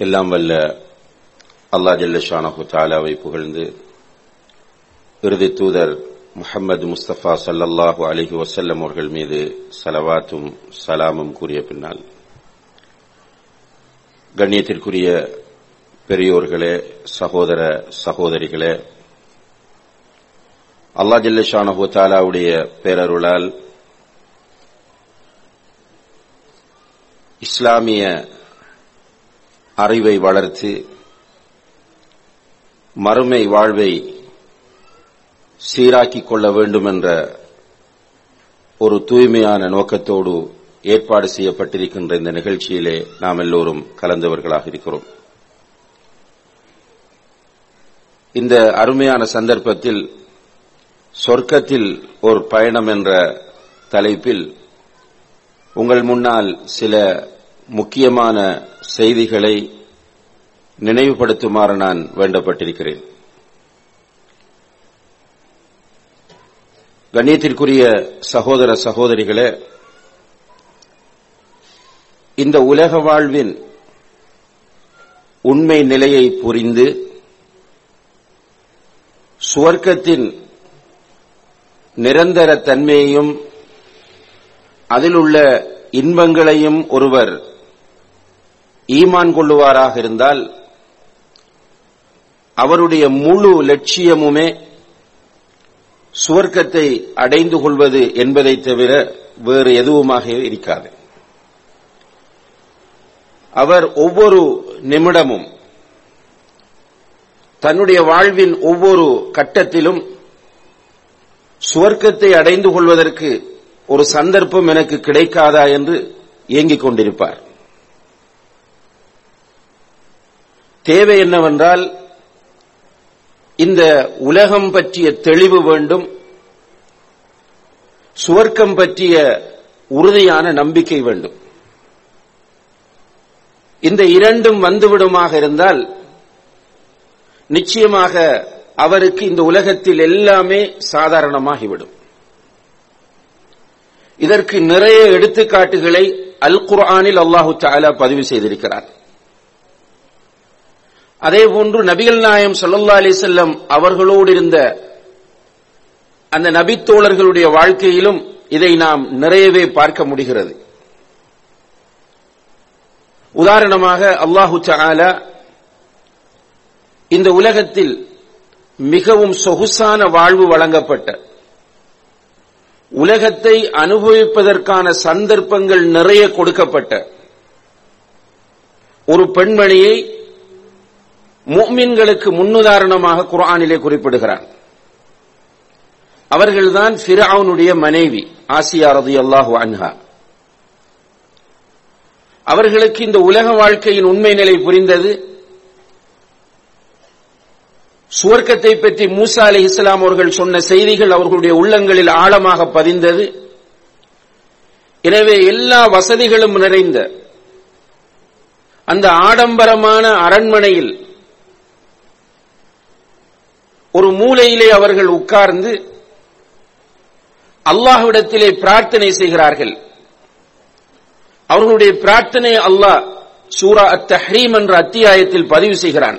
எல்லாம் வல்ல அல்லா ஜல்லஷானஹு தாலாவை புகழ்ந்து இறுதி தூதர் முகமது முஸ்தபா சல்லல்லாஹு அலிஹி வசல்லம் அவர்கள் மீது சலவாத்தும் சலாமும் கூறிய பின்னால் கண்ணியத்திற்குரிய பெரியோர்களே சகோதர சகோதரிகளே அல்லா ஜல்லஷானஹு தாலாவுடைய பேரருளால் இஸ்லாமிய அறிவை வளர்த்து மறுமை வாழ்வை சீராக்கிக் கொள்ள வேண்டும் என்ற ஒரு தூய்மையான நோக்கத்தோடு ஏற்பாடு செய்யப்பட்டிருக்கின்ற இந்த நிகழ்ச்சியிலே நாம் எல்லோரும் கலந்தவர்களாக இருக்கிறோம். இந்த அருமையான சந்தர்ப்பத்தில் சொர்க்கத்தில் ஒரு பயணம் என்ற தலைப்பில் உங்கள் முன்னால் சில முக்கியமான செய்திகளை நினைவுபடுத்துமாறு நான் வேண்டப்பட்டிருக்கிறேன். கண்ணியத்திற்குரிய சகோதர சகோதரிகளே இந்த உலக வாழ்வின் உண்மை நிலையை புரிந்து சுவர்க்கத்தின் நிரந்தர தன்மையையும் அதில் உள்ள இன்பங்களையும் ஒருவர் ஈமான் கொள்ளுவாராக இருந்தால் அவருடைய முழு லட்சியமுமே சுவர்க்கத்தை அடைந்து கொள்வது என்பதை தவிர வேறு எதுவுமாக இருக்காது. அவர் ஒவ்வொரு நிமிடமும் தன்னுடைய வாழ்வின் ஒவ்வொரு கட்டத்திலும் சுவர்க்கத்தை அடைந்து கொள்வதற்கு ஒரு சந்தர்ப்பம் எனக்கு கிடைக்காதா என்று இயங்கிக் கொண்டிருப்பார். தேவை என்னவென்றால் இந்த உலகம் பற்றிய தெளிவு வேண்டும். சுவர்க்கம் பற்றிய உறுதியான நம்பிக்கை வேண்டும். இந்த இரண்டும் வந்துவிடுமாக இருந்தால் நிச்சயமாக அவருக்கு இந்த உலகத்தில் எல்லாமே சாதாரணமாகிவிடும். இதற்கு நிறைய எடுத்துக்காட்டுகளை அல் குர்ஆனில் அல்லாஹு தாலா பதிவு செய்திருக்கிறார். அதேபோன்று நபிகள் நாயம் சல்லா அலி செல்லம் அவர்களோடு இருந்த அந்த நபித்தோழர்களுடைய வாழ்க்கையிலும் இதை நாம் நிறையவே பார்க்க முடிகிறது. உதாரணமாக அல்லாஹு சாலா இந்த உலகத்தில் மிகவும் சொகுசான வாழ்வு வழங்கப்பட்ட உலகத்தை அனுபவிப்பதற்கான சந்தர்ப்பங்கள் நிறைய கொடுக்கப்பட்ட ஒரு பெண்மணியை முக்மின்களுக்கு முன்னுதாரணமாக குரானிலே குறிப்பிடுகிறார். அவர்கள்தான் ஃபிரவுனுடைய மனைவி ஆசியா ரதி அல்லாஹு அன்ஹா. அவர்களுக்கு இந்த உலக வாழ்க்கையின் உண்மை நிலை புரிந்தது. சுவர்க்கத்தை பற்றி மூசா அலி இஸ்லாம் அவர்கள் சொன்ன செய்திகள் அவர்களுடைய உள்ளங்களில் ஆழமாக பதிந்தது. எனவே எல்லா வசதிகளும் நிறைந்த அந்த ஆடம்பரமான அரண்மனையில் ஒரு மூலையிலே அவர்கள் உட்கார்ந்து அல்லாஹ்விடத்திலே பிரார்த்தனை செய்கிறார்கள். அவர்களுடைய பிரார்த்தனை அல்லாஹ் சூரா அத் தஹ்ரீம் என்ற அத்தியாயத்தில் பதிவு செய்கிறான்.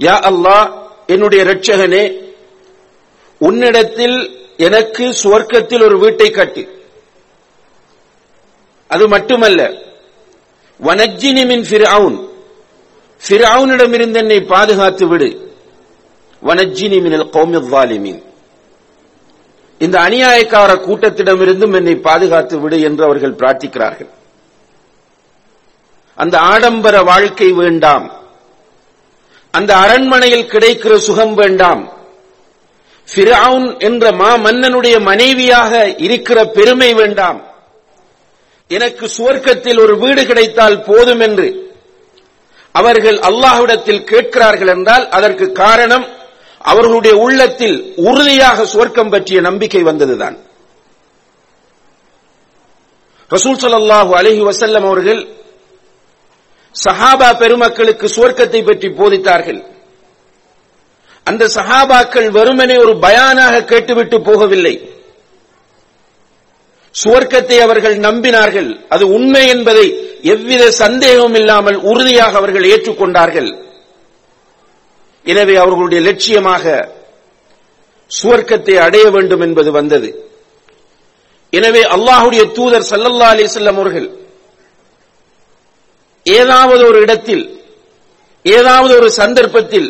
யா அல்லாஹ் என்னுடைய இரட்சகனே உன்னிடத்தில் எனக்கு சுவர்க்கத்தில் ஒரு வீட்டை கட்டு. அது மட்டுமல்ல வனஜினிமின் ஃபிரவுன் ஃபிரவுனிடமிருந்து என்னை பாதுகாத்து விடு. வனஜினி மினல் கௌமில் வாலிமின் இந்த அநியாயக்கார கூட்டத்திடமிருந்தும் என்னை பாதுகாத்து விடு என்று அவர்கள் பிரார்த்திக்கிறார்கள். அந்த ஆடம்பர வாழ்க்கை வேண்டாம். அந்த அரண்மனையில் கிடைக்கிற சுகம் வேண்டாம். ஃபிரவுன் என்ற மா மன்னனுடைய மனைவியாக இருக்கிற பெருமை வேண்டாம். எனக்கு சுவர்க்கத்தில் ஒரு வீடு கிடைத்தால் போதும் என்று. அவர்கள் அல்லாஹ்விடத்தில் கேட்கிறார்கள் என்றால் அதற்கு காரணம் அவர்களுடைய உள்ளத்தில் உறுதியாக சுவர்க்கம் பற்றிய நம்பிக்கை வந்ததுதான். ரசூல் ஸல்லல்லாஹு அலஹி வசல்லம் அவர்கள் சஹாபா பெருமக்களுக்கு சுவர்க்கத்தை பற்றி போதித்தார்கள். அந்த சஹாபாக்கள் வெறுமனே ஒரு பயானாக கேட்டுவிட்டு போகவில்லை. சுவர்க்கத்தை அவர்கள் நம்பினார்கள். அது உண்மை என்பதை எவ்வித சந்தேகமும் இல்லாமல் உறுதியாக அவர்கள் ஏற்றுக்கொண்டார்கள். எனவே அவர்களுடைய லட்சியமாக சுவர்க்கத்தை அடைய வேண்டும் என்பது வந்தது. எனவே அல்லாஹுடைய தூதர் சல்லல்லா அலிசல்லம் அவர்கள் ஏதாவது ஒரு இடத்தில் ஏதாவது ஒரு சந்தர்ப்பத்தில்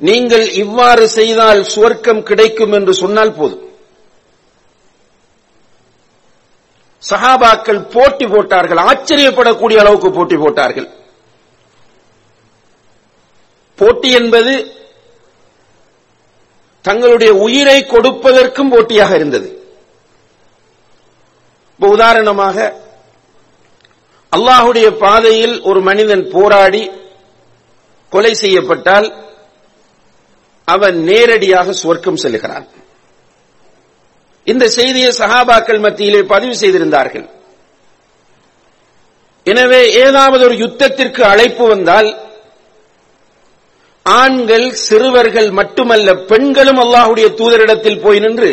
நீங்கள் இவ்வாறு செய்தால் சுவர்க்கம் கிடைக்கும் என்று சொன்னால் போதும். சஹாபாக்கள் போட்டி போட்டார்கள் ஆச்சரியப்படக்கூடிய அளவுக்கு போட்டி போட்டார்கள். போட்டி என்பது தங்களுடைய உயிரை கொடுப்பதற்கும் போட்டியாக இருந்தது. உதாரணமாக அல்லாஹுடைய பாதையில் ஒரு மனிதன் போராடி கொலை செய்யப்பட்டால் அவன் நேரடியாக சொர்க்கம் செல்கிறான் இந்த செய்தியை சஹாபாக்கள் மத்தியிலே பதிவு செய்திருந்தார்கள். எனவே ஏதாவது ஒரு யுத்தத்திற்கு அழைப்பு வந்தால் ஆண்கள் சிறுவர்கள் மட்டுமல்ல பெண்களும் அல்லாஹுடைய தூதரிடத்தில் போய் நின்று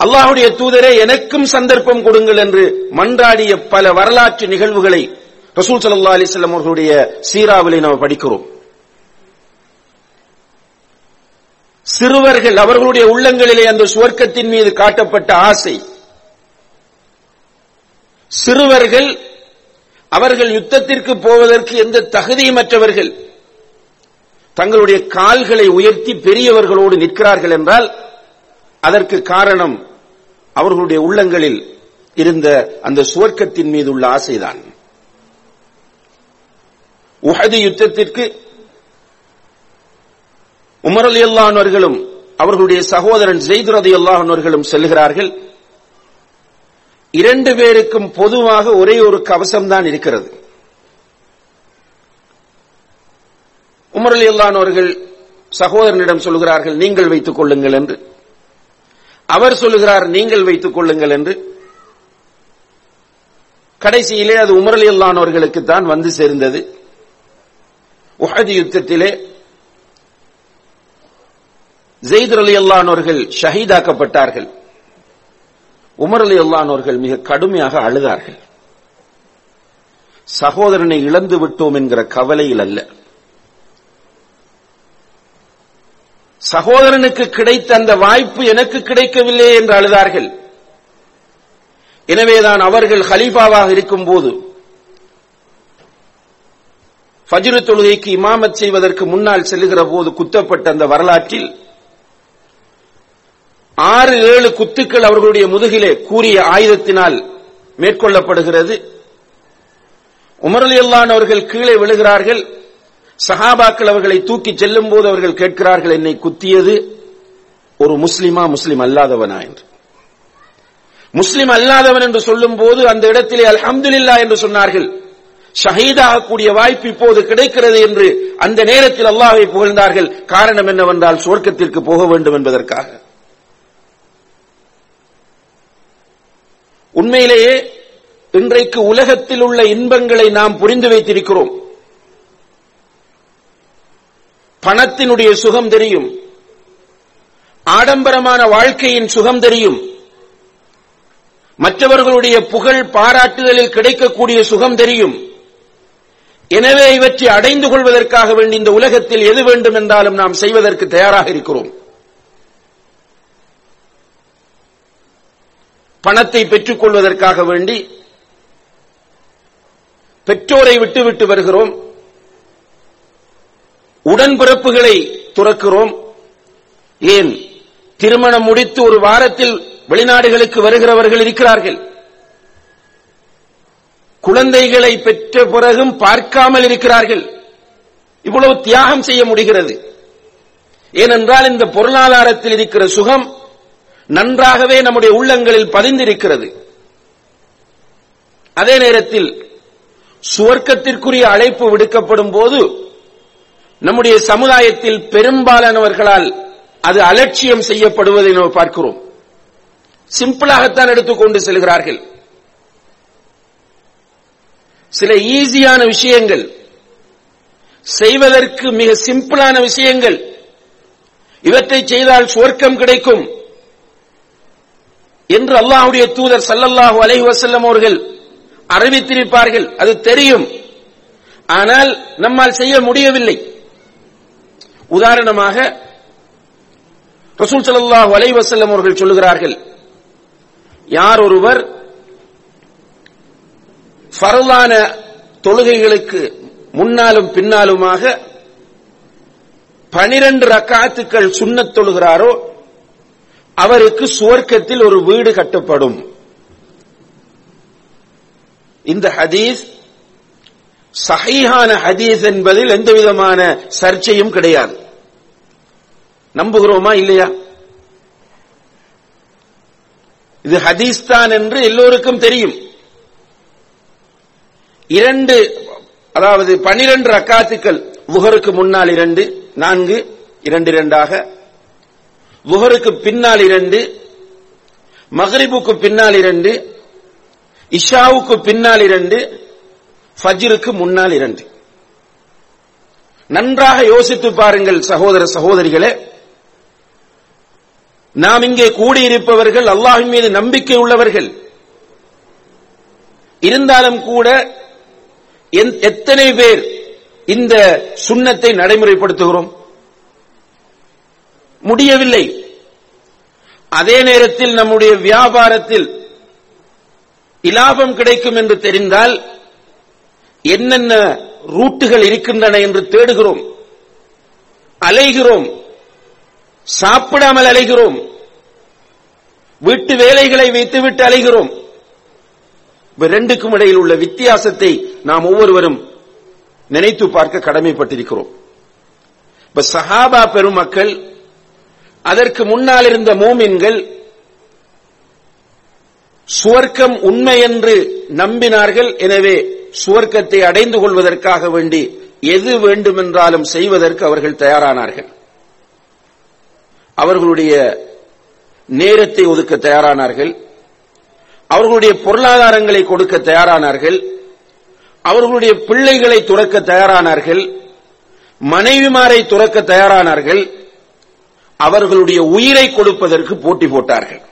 அல்லாஹுடைய தூதரே எனக்கும் சந்தர்ப்பம் கொடுங்கள் என்று மன்றாடிய பல வரலாற்று நிகழ்வுகளை ரசூல் சல்லா அலிஸ்லாம் அவர்களுடைய சீராவிலை நாம் படிக்கிறோம். சிறுவர்கள் அவர்களுடைய உள்ளங்களிலே அந்த சுவர்க்கத்தின் மீது காட்டப்பட்ட ஆசை. சிறுவர்கள் அவர்கள் யுத்தத்திற்கு போவதற்கு எந்த தகுதியுமற்றவர்கள்? தங்களுடைய கால்களை உயர்த்தி பெரியவர்களோடு நிற்கிறார்கள் என்றால் அதற்கு காரணம் அவர்களுடைய உள்ளங்களில் இருந்த அந்த சுவர்க்கத்தின் மீது உள்ள ஆசைதான். உஹது யுத்தத்திற்கு உமர் அலி அல்லாஹர்களும் அவர்களுடைய சகோதரன் ஜெயிது ரதி அல்லாஹர்களும் செல்கிறார்கள். இரண்டு பேருக்கும் பொதுவாக ஒரே ஒரு கவசம் தான் இருக்கிறது. உமர் அலி சகோதரனிடம் சொல்கிறார்கள் நீங்கள் வைத்துக் கொள்ளுங்கள் என்று. அவர் சொல்லுகிறார் நீங்கள் வைத்துக் கொள்ளுங்கள் என்று. கடைசியிலே அது உமர் அலி அல்லானவர்களுக்கு தான் வந்து சேர்ந்தது. உஹது யுத்தத்திலே ஜெயித் அலி அல்லானவர்கள் ஷஹீதாக்கப்பட்டார்கள். உமர் அலி அல்லானோர்கள் மிக கடுமையாக அழுதார்கள். சகோதரனை இழந்து விட்டோம் என்கிற கவலையில் அல்ல. சகோதரனுக்கு கிடைத்த அந்த வாய்ப்பு எனக்கு கிடைக்கவில்லை என்று அழுதார்கள். எனவேதான் அவர்கள் ஹலீஃபாவாக இருக்கும் போது ஃபஜ்ரு தொழுகைக்கு இமாமத் செய்வதற்கு முன்னால் செல்லுகிற போது குத்தப்பட்ட அந்த வரலாற்றில் ஆறு ஏழு குத்துக்கள் அவர்களுடைய முதுகிலே கூறிய ஆயுதத்தினால் மேற்கொள்ளப்படுகிறது. உமரலி அல்லான் அவர்கள் கீழே விழுகிறார்கள். சஹாபாக்கள் அவர்களை தூக்கி செல்லும் போது அவர்கள் கேட்கிறார்கள் என்னை குத்தியது? ஒரு முஸ்லிமா முஸ்லிம் அல்லாதவனா என்று. முஸ்லிம் அல்லாதவன் என்று சொல்லும் போது அந்த இடத்திலே அல்ஹம்துலில்லா என்று சொன்னார்கள். ஷஹீதாகக்கூடிய வாய்ப்பு இப்போது கிடைக்கிறது என்று அந்த நேரத்தில் அல்லாஹை புகழ்ந்தார்கள். காரணம் என்னவென்றால் சுவர்க்கத்திற்கு போக வேண்டும் என்பதற்காக. உண்மையிலேயே இன்றைக்கு உலகத்தில் உள்ள இன்பங்களை நாம் புரிந்து வைத்திருக்கிறோம். பணத்தினுடைய சுகம் தெரியும். ஆடம்பரமான வாழ்க்கையின் சுகம் தெரியும். மற்றவர்களுடைய புகழ் பாராட்டுதலில் கிடைக்கக்கூடிய சுகம் தெரியும். எனவே இவற்றை அடைந்து கொள்வதற்காக வேண்டி இந்த உலகத்தில் எது வேண்டும் என்றாலும் நாம் செய்வதற்கு தயாராக இருக்கிறோம். பணத்தை பெற்றுக் கொள்வதற்காக வேண்டி பெற்றோரை விட்டுவிட்டு வருகிறோம். உடன்பிறப்புகளை துறக்கிறோம். ஏன்? திருமணம் முடித்து ஒரு வாரத்தில் வெளிநாடுகளுக்கு வருகிறவர்கள் இருக்கிறார்கள். குழந்தைகளை பெற்ற பிறகும் பார்க்காமல் இருக்கிறார்கள். இவ்வளவு தியாகம் செய்ய முடிகிறது. ஏனென்றால் இந்த பொருளாதாரத்தில் இருக்கிற சுகம் நன்றாகவே நம்முடைய உள்ளங்களில் பதிந்திருக்கிறது. அதே நேரத்தில் சுவர்க்கத்திற்குரிய அழைப்பு விடுக்கப்படும் போது நம்முடைய சமுதாயத்தில் பெரும்பாலானவர்களால் அது அலட்சியம் செய்யப்படுவதை நாம் பார்க்கிறோம். சிம்பிளாகத்தான் எடுத்துக்கொண்டு செல்கிறார்கள். சில ஈஸியான விஷயங்கள் செய்வதற்கு மிக சிம்பிளான விஷயங்கள் இவற்றை செய்தால் சுவர்க்கம் கிடைக்கும். என்று அல்லாஹுடைய தூதர் சல்லல்லாஹு அலைஹி வசல்லம் அவர்கள் அறிவித்திருப்பார்கள். அது தெரியும். ஆனால் நம்மால் செய்ய முடியவில்லை. உதாரணமாக ரசூல் சல்லாஹு அலை வசல்லம் அவர்கள் சொல்லுகிறார்கள் யார் ஒருவர் பரவான தொழுகைகளுக்கு முன்னாலும் பின்னாலுமாக பனிரெண்டு ரக்காத்துக்கள் சுண்ணத் தொழுகிறாரோ அவருக்கு சுவர்க்கத்தில் ஒரு வீடு கட்டப்படும். இந்த ஹதீஸ் சஹீஹான ஹதீஸ் என்பதில் எந்த விதமான சர்ச்சையும் கிடையாது. நம்புகிறோமா இல்லையா? இது ஹதீஸ் தான் என்று எல்லோருக்கும் தெரியும். இரண்டு அதாவது பனிரெண்டு ரக்காத்துக்கள் முகருக்கு முன்னால் இரண்டு நான்கு இரண்டு இரண்டாக புகருக்கு பின்னால் இரண்டு மஹரிபுக்கு பின்னால் இரண்டு இஷாவுக்கு பின்னால் இரண்டு ஃபஜ்ருக்கு முன்னால் இரண்டு. நன்றாக யோசித்து பாருங்கள் சகோதர சகோதரிகளே நாம் இங்கே கூடியிருப்பவர்கள் அல்லாஹின் மீது நம்பிக்கை உள்ளவர்கள். இருந்தாலும் கூட எத்தனை பேர் இந்த சுண்ணத்தை நடைமுறைப்படுத்துகிறோம்? முடியவில்லை. அதே நேரத்தில் நம்முடைய வியாபாரத்தில் இலாபம் கிடைக்கும் என்று தெரிந்தால் என்னென்ன ரூட்டுகள் இருக்கின்றன என்று தேடுகிறோம். அலைகிறோம். சாப்பிடாமல் அலைகிறோம். வீட்டு வேலைகளை வைத்துவிட்டு அலைகிறோம். ரெண்டுக்கும் இடையில் உள்ள வித்தியாசத்தை நாம் ஒவ்வொருவரும் நினைத்து பார்க்க கடமைப்பட்டிருக்கிறோம். இப்ப சஹாபா பெருமக்கள் அதற்கு முன்னால் இருந்த மூமின்கள் சுவர்க்கம் உண்மை என்று நம்பினார்கள். எனவே சுவர்க்கத்தை அடைந்து கொள்வதற்காக வேண்டி எது வேண்டுமென்றாலும் செய்வதற்கு அவர்கள் தயாரானார்கள். அவர்களுடைய நேரத்தை ஒதுக்க தயாரானார்கள். அவர்களுடைய பொருளாதாரங்களை கொடுக்க தயாரானார்கள். அவர்களுடைய பிள்ளைகளை துறக்க தயாரானார்கள். மனைவிமாரை துறக்க தயாரானார்கள். அவர்களுடைய உயிரை கொடுப்பதற்கு போட்டி போட்டார்கள்.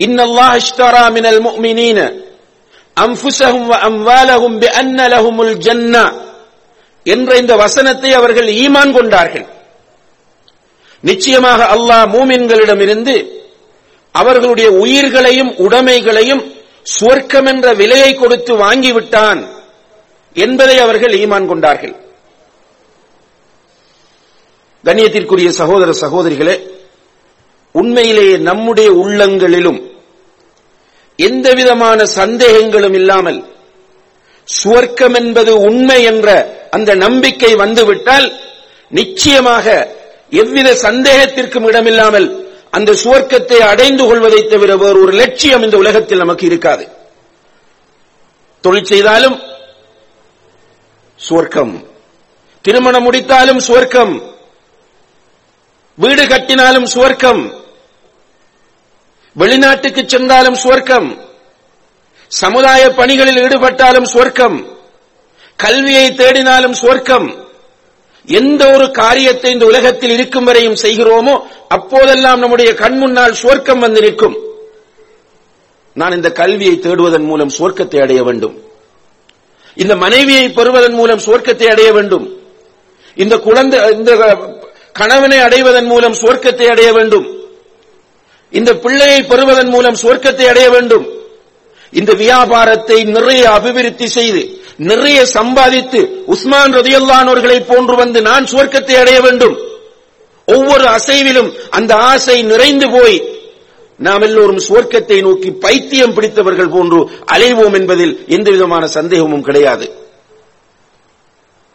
இன்னல்லாஹ் இஷ்தரா மினல் முஃமினீன அம்ஃபுஸஹும் வ அம்வாலஹும் பிஅன்ன லஹுமுல் ஜன்னா என்ற இந்த வசனத்தை அவர்கள் ஈமான் கொண்டார்கள். நிச்சயமாக அல்லாஹ் மூமின்களிடமிருந்து அவர்களுடைய உயிர்களையும் உடைமைகளையும் சுவர்க்கம் என்ற விலையை கொடுத்து வாங்கிவிட்டான் என்பதை அவர்கள் ஈமான் கொண்டார்கள். கண்ணியத்திற்குரிய சகோதர சகோதரிகளே உண்மையிலேயே நம்முடைய உள்ளங்களிலும் எந்த விதமான சந்தேகங்களும் இல்லாமல் சுவர்க்கம் என்பது உண்மை என்ற அந்த நம்பிக்கை வந்துவிட்டால் நிச்சயமாக எவ்வித சந்தேகத்திற்கும் இடமில்லாமல் அந்த சுவர்க்கத்தை அடைந்து கொள்வதை தவிர வேறு ஒரு லட்சியம் இந்த உலகத்தில் நமக்கு இருக்காது. தொழில் செய்தாலும் சுவர்க்கம். திருமணம் முடித்தாலும் சுவர்க்கம். வீடு கட்டினாலும் சுவர்க்கம். வெளிநாட்டுக்கு சென்றாலும் சுவர்க்கம். சமுதாய பணிகளில் ஈடுபட்டாலும் சுவர்க்கம். கல்வியை தேடினாலும் சுவர்க்கம். எந்த ஒரு காரியத்தை இந்த உலகத்தில் இருக்கும் வரையும் செய்கிறோமோ அப்போதெல்லாம் நம்முடைய கண் முன்னால் சுவர்க்கம் வந்து நிற்கும். நான் இந்த கல்வியை தேடுவதன் மூலம் சுவர்க்கத்தை அடைய வேண்டும். இந்த மனைவியை பெறுவதன் மூலம் சுவர்க்கத்தை அடைய வேண்டும். இந்த குழந்தை இந்த கணவனை அடைவதன் மூலம் சுவர்க்கத்தை அடைய வேண்டும். இந்த பிள்ளையை பெறுவதன் மூலம் சுவர்க்கத்தை அடைய வேண்டும். இந்த வியாபாரத்தை நிறைய அபிவிருத்தி செய்து நிறைய சம்பாதித்து உஸ்மான் ரதியல்லானவர்களை போன்று வந்து நான் சுவர்க்கத்தை அடைய வேண்டும். ஒவ்வொரு அசைவிலும் அந்த ஆசை நிறைந்து போய் நாம் எல்லோரும் சுவர்க்கத்தை நோக்கி பைத்தியம் பிடித்தவர்கள் போன்று அலைவோம் என்பதில் எந்த விதமான சந்தேகமும் கிடையாது.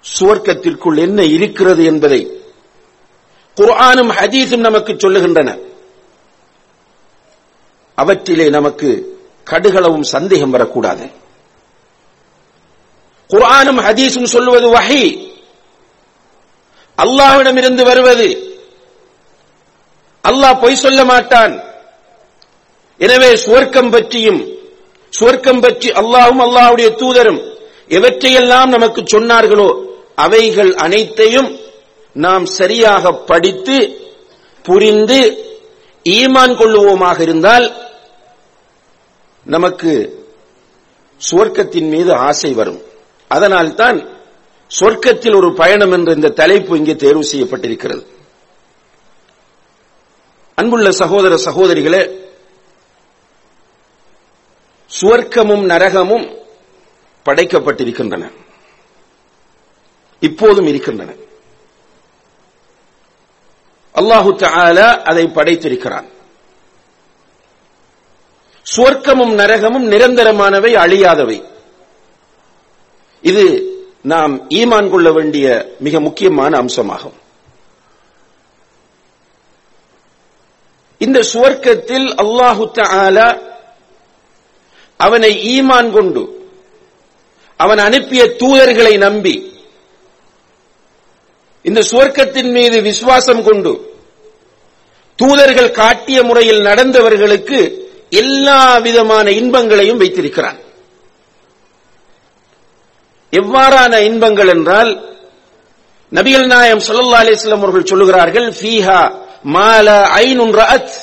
சுவர்க்கத்திற்குள் என்ன இருக்கிறது என்பதை குர்ஆனும் ஹதீஸும் நமக்கு சொல்லுகின்றன. அவற்றிலே நமக்கு கடுகளவும் சந்தேகம் வரக்கூடாது. குர்ஆனும் ஹதீஸும் சொல்லுவது வஹி. அல்லாஹ்விடமிருந்து வருவது. அல்லாஹ் பொய் சொல்ல மாட்டான். எனவே சுவர்க்கம் பற்றியும் சுவர்க்கம் பற்றி அல்லாஹும் அல்லாஹ்வுடைய தூதரும் எவற்றையெல்லாம் நமக்கு சொன்னார்களோ அவைகள் அனைத்தையும் நாம் சரியாக படித்து புரிந்து ஈமான் கொள்ளுவோமாக இருந்தால் நமக்கு சுவர்க்கத்தின் மீது ஆசை வரும். அதனால்தான் சொர்க்கத்தில் ஒரு பயணம் என்ற இந்த தலைப்பு இங்கே தேர்வு செய்யப்பட்டிருக்கிறது. அன்புள்ள சகோதர சகோதரிகளே சுவர்க்கமும் நரகமும் படைக்கப்பட்டிருக்கின்றன. இப்போதும் இருக்கின்றன. அல்லாஹு தாலா அதை படைத்திருக்கிறான். சுவர்க்கமும் நரகமும் நிரந்தரமானவை அழியாதவை. இது நாம் ஈமான் கொள்ள வேண்டிய மிக முக்கியமான அம்சமாகும். இந்த சுவர்க்கத்தில் அல்லாஹு தாலா அவனை ஈமான் கொண்டு அவன் அனுப்பிய தூதர்களை நம்பி இந்த சுவர்க்கத்தின் மீது விசுவாசம் கொண்டு தூதர்கள் காட்டிய முறையில் நடந்தவர்களுக்கு எல்லா விதமான இன்பங்களையும் வைத்திருக்கிறான் எவ்வாறான இன்பங்கள் என்றால் நபிகள் நாயம் சல்லா அலிஸ்லாம் அவர்கள் சொல்லுகிறார்கள் ஃபீஹா மால ஐனுன் ரஅத்.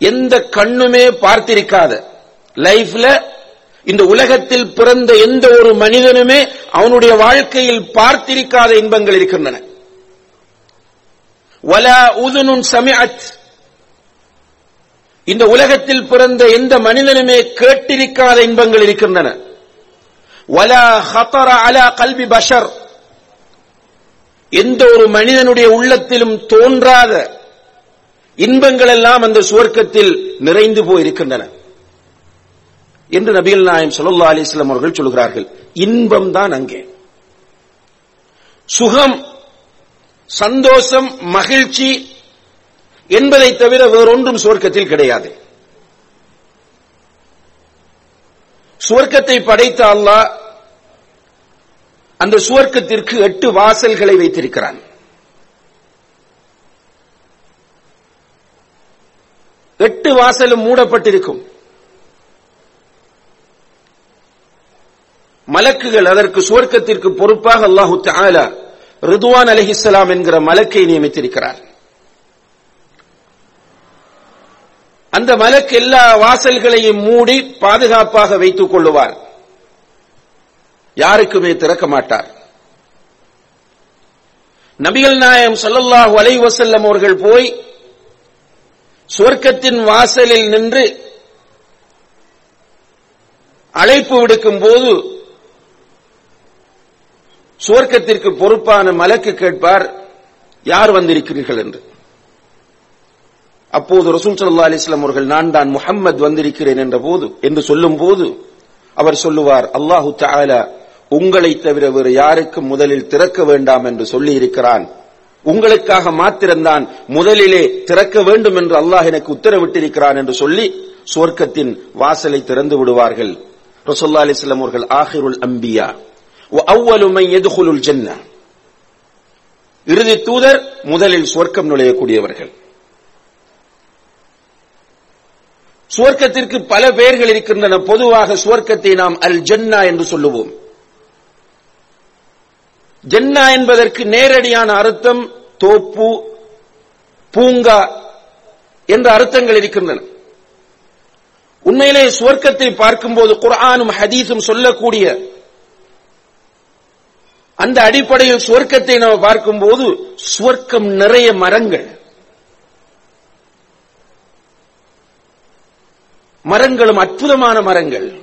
எந்த கண்ணுமே பார்த்திருக்காத லைஃப்ல இந்த உலகத்தில் பிறந்த எந்த ஒரு மனிதனுமே அவனுடைய வாழ்க்கையில் பார்த்திருக்காத இன்பங்கள் இருக்கின்றன. வலா உதுனுன் சமிஅத். இந்த உலகத்தில் பிறந்த எந்த மனிதனுமே கேட்டிருக்காத இன்பங்கள் இருக்கின்றன. வலா ஹத்தர அலா கல்வி பஷர். எந்த ஒரு மனிதனுடைய உள்ளத்திலும் தோன்றாத இன்பங்கள் எல்லாம் அந்த சுவர்க்கத்தில் நிறைந்து போயிருக்கின்றன. என்று நபிகள் நாயம் ஸல்லல்லாஹு அலிஸ்லாம் அவர்கள் சொல்கிறார்கள். இன்பம் தான் அங்கே. சுகம் சந்தோஷம் மகிழ்ச்சி என்பதை தவிர வேறொன்றும் சுவர்க்கத்தில் கிடையாது. சுவர்க்கத்தை படைத்த அல்லாஹ் அந்த சுவர்க்கத்திற்கு எட்டு வாசல்களை வைத்திருக்கிறான். எட்டு வாசலும் மூடப்பட்டிருக்கும். மலக்குகள் அதற்கு சுவர்க்கத்திற்கு பொறுப்பாக அல்லாஹு தாலா ரிதுவான் அலஹிஸ்லாம் என்கிற மலக்கை நியமித்திருக்கிறார். அந்த மலக்கு எல்லா வாசல்களையும் மூடி பாதுகாப்பாக வைத்துக் கொள்ளுவார். யாருக்குமே திறக்க மாட்டார். நபிகள் நாயம் ஸல்லல்லாஹு அலைஹி அவர்கள் போய் சுவர்க்கத்தின் வாசலில் நின்று அழைப்பு விடுக்கும் போது சுவர்க்கத்திற்கு பொறுப்பான மலக்கு கேட்பார் யார் வந்திருக்கிறீர்கள் என்று. அப்போது ரசூல் சல்லா அலிஸ்லாம் அவர்கள் நான் தான் முகம்மது வந்திருக்கிறேன் என்ற போது என்று சொல்லும் போது அவர் சொல்லுவார் அல்லாஹு தாலா உங்களை தவிர வேறு யாருக்கும் முதலில் திறக்க வேண்டாம் என்று சொல்லி இருக்கிறான் உங்களுக்காக மாத்திரம்தான் முதலிலே திறக்க வேண்டும் என்று அல்லாஹ் எனக்கு உத்தரவிட்டிருக்கிறான் என்று சொல்லி சுவர்க்கத்தின் வாசலை திறந்து விடுவார்கள். ரசூல்லா அலிஸ்லாம் அவர்கள் ஆஹிருல் அம்பியா அவ்வலு மை இறுதி தூதர் முதலில் சுவர்க்கம் நுழையக்கூடியவர்கள். சுவர்க்கத்திற்கு பல பெயர்கள் இருக்கின்றன. பொதுவாக சுவர்க்கத்தை நாம் அல் ஜன்னா என்று சொல்லுவோம். ஜன்னா என்பதற்கு நேரடியான அர்த்தம் தோப்பு பூங்கா என்ற அர்த்தங்கள் இருக்கின்றன. உண்மையிலே சுவர்க்கத்தை பார்க்கும்போது குர்ஆனும் ஹதீஸும் சொல்லக்கூடிய அந்த அடிப்படையில் சுவர்க்கத்தை நாம் பார்க்கும்போது சுவர்க்கம் நிறைய மரங்கள். மரங்களும் அற்புதமான மரங்கள்.